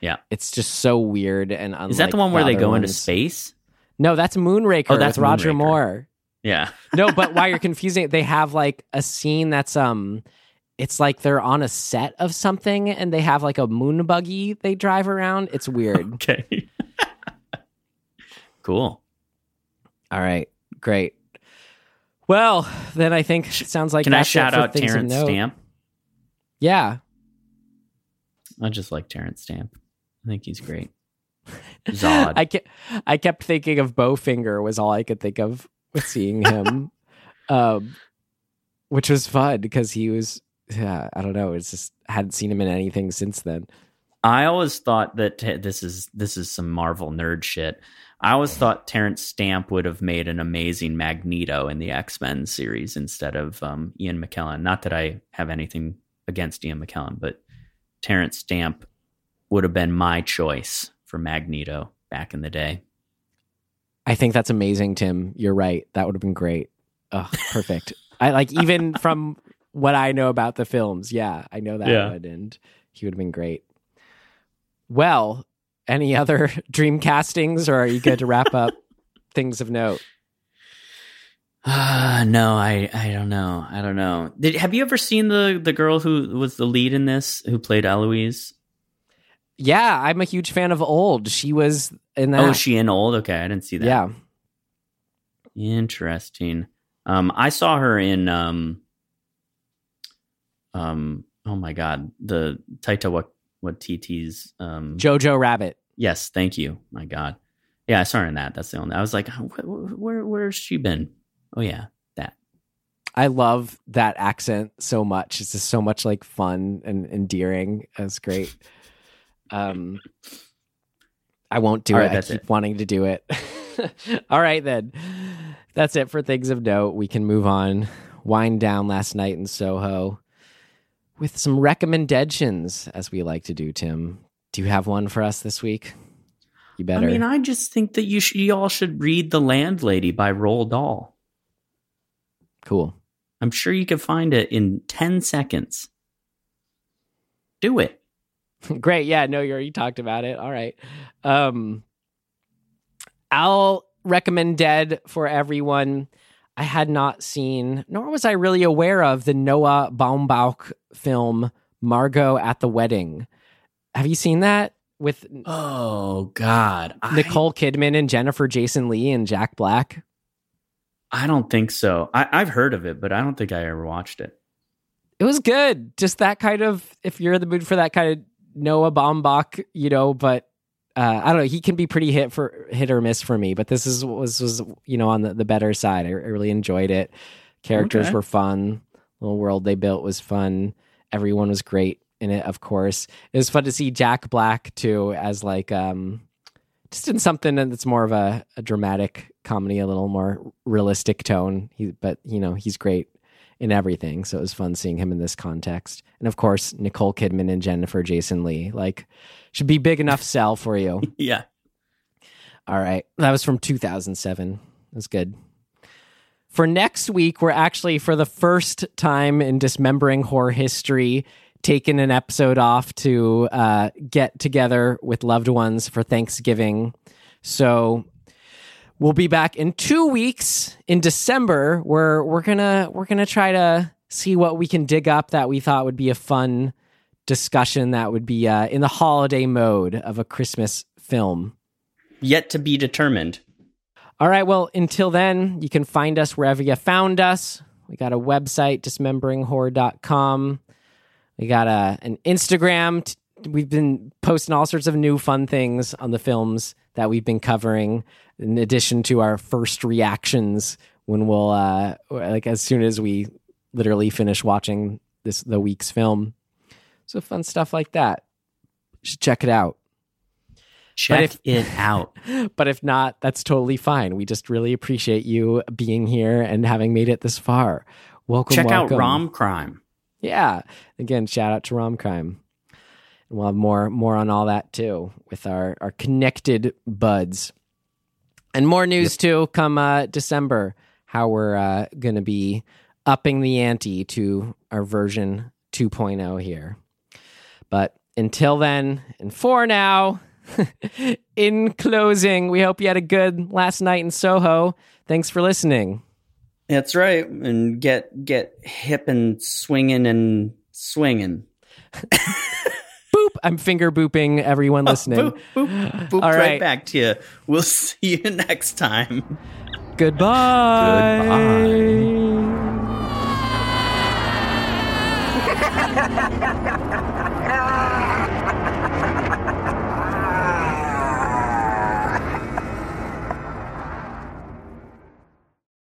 Yeah. It's just so weird and unlike Is that the one where they other go into space? No, that's Moonraker. Oh, that's Roger Moonraker. Moore. Yeah. No, but why you're confusing it, they have like a scene that's um it's like they're on a set of something and they have like a moon buggy they drive around. It's weird. Okay. cool. All right, great. Well, then I think it sounds like Can I shout out Terence. Stamp? Yeah, I just like Terence Stamp. I think he's great. Zod. I kept I kept thinking of Bowfinger was all I could think of with seeing him, um, which was fun because he was. Yeah, I don't know. It's just hadn't seen him in anything since then. I always thought that this is this is some Marvel nerd shit. I always thought Terence Stamp would have made an amazing Magneto in the X Men series instead of um, Ian McKellen. Not that I have anything against Ian McKellen, but Terence Stamp would have been my choice for Magneto back in the day. I think that's amazing, Tim. You're right. That would have been great. Oh, perfect. I like even from what I know about the films. Yeah, I know that Yeah. would, and he would have been great. Well, any other dream castings, or are you good to wrap up things of note? Ah, no, I I don't know. I don't know. Did have you ever seen the the girl who was the lead in this who played Eloise? Yeah, I'm a huge fan of Old. She was in that. Oh, she in old? Okay, I didn't see that. Yeah, Interesting. Um, I saw her in um, um. Oh my god, the Taika what TT's um. Jojo Rabbit. yes, thank you. My god, yeah, I saw her in that. That's the only. I was like, where where where's she been? Oh yeah, that. I love that accent so much. It's just so much like fun and endearing. It's great. Um, I won't do All it. I keep it. wanting to do it. All right, then. That's it for things of note. We can move on. Wind down last night in Soho with some recommendations, as we like to do. Tim, do you have one for us this week? You better. I mean, I just think that you should, you all should read The Landlady by Roald Dahl. cool. I'm sure you could find it in ten seconds. Do it. Great. Yeah, no, you already talked about it. All right. Um I'll recommend Dead for everyone. I had not seen, nor was I really aware of the Noah Baumbach film Margot at the Wedding. Have you seen that with Oh God, I- Nicole Kidman and Jennifer Jason Lee and Jack Black? I don't think so. I, I've heard of it, but I don't think I ever watched it. It was good. Just that kind of if you're in the mood for that kind of Noah Baumbach, you know, but uh, I don't know. He can be pretty hit for hit or miss for me, but this is was was you know on the, the better side. I, I really enjoyed it. Characters Okay. were fun. The little world they built was fun. Everyone was great in it. Of course, it was fun to see Jack Black too as like um just in something that's more of a, a dramatic comedy, a little more realistic tone. He, but you know, he's great in everything. So it was fun seeing him in this context. And of course, Nicole Kidman and Jennifer Jason Lee, like, should be big enough sell for you. Yeah. All right. That was from 2007. That's good. for next week, we're actually, for the first time in dismembering horror history, taking an episode off to uh, get together with loved ones for Thanksgiving. So we'll be back in two weeks in December where we're gonna we're gonna try to see what we can dig up that we thought would be a fun discussion that would be uh, in the holiday mode of a Christmas film. Yet to be determined. All right. Well, until then, you can find us wherever you found us. We got a website, dismemberinghorror.com. We got a, an Instagram. We've been posting all sorts of new fun things on the films that we've been covering, in addition to our first reactions when we'll, uh, like, as soon as we literally finish watching this, the week's film. So fun stuff like that. Should check it out. Check if, it out. But if not, that's totally fine. We just really appreciate you being here and having made it this far. Welcome. Check welcome. out Rom Crime. Yeah. Again, shout out to Rom Crime. And we'll have more more on all that too with our our connected buds. And more news yep. too come uh, December. How we're uh, going to be upping the ante to our version 2.0 here. But until then, and for now, in closing, we hope you had a good last night in Soho. Thanks for listening. That's right, and get get hip and swinging and swinging. I'm finger booping everyone oh, listening. Oh, boop, boop, boop right back to you. We'll see you next time. Goodbye. Goodbye.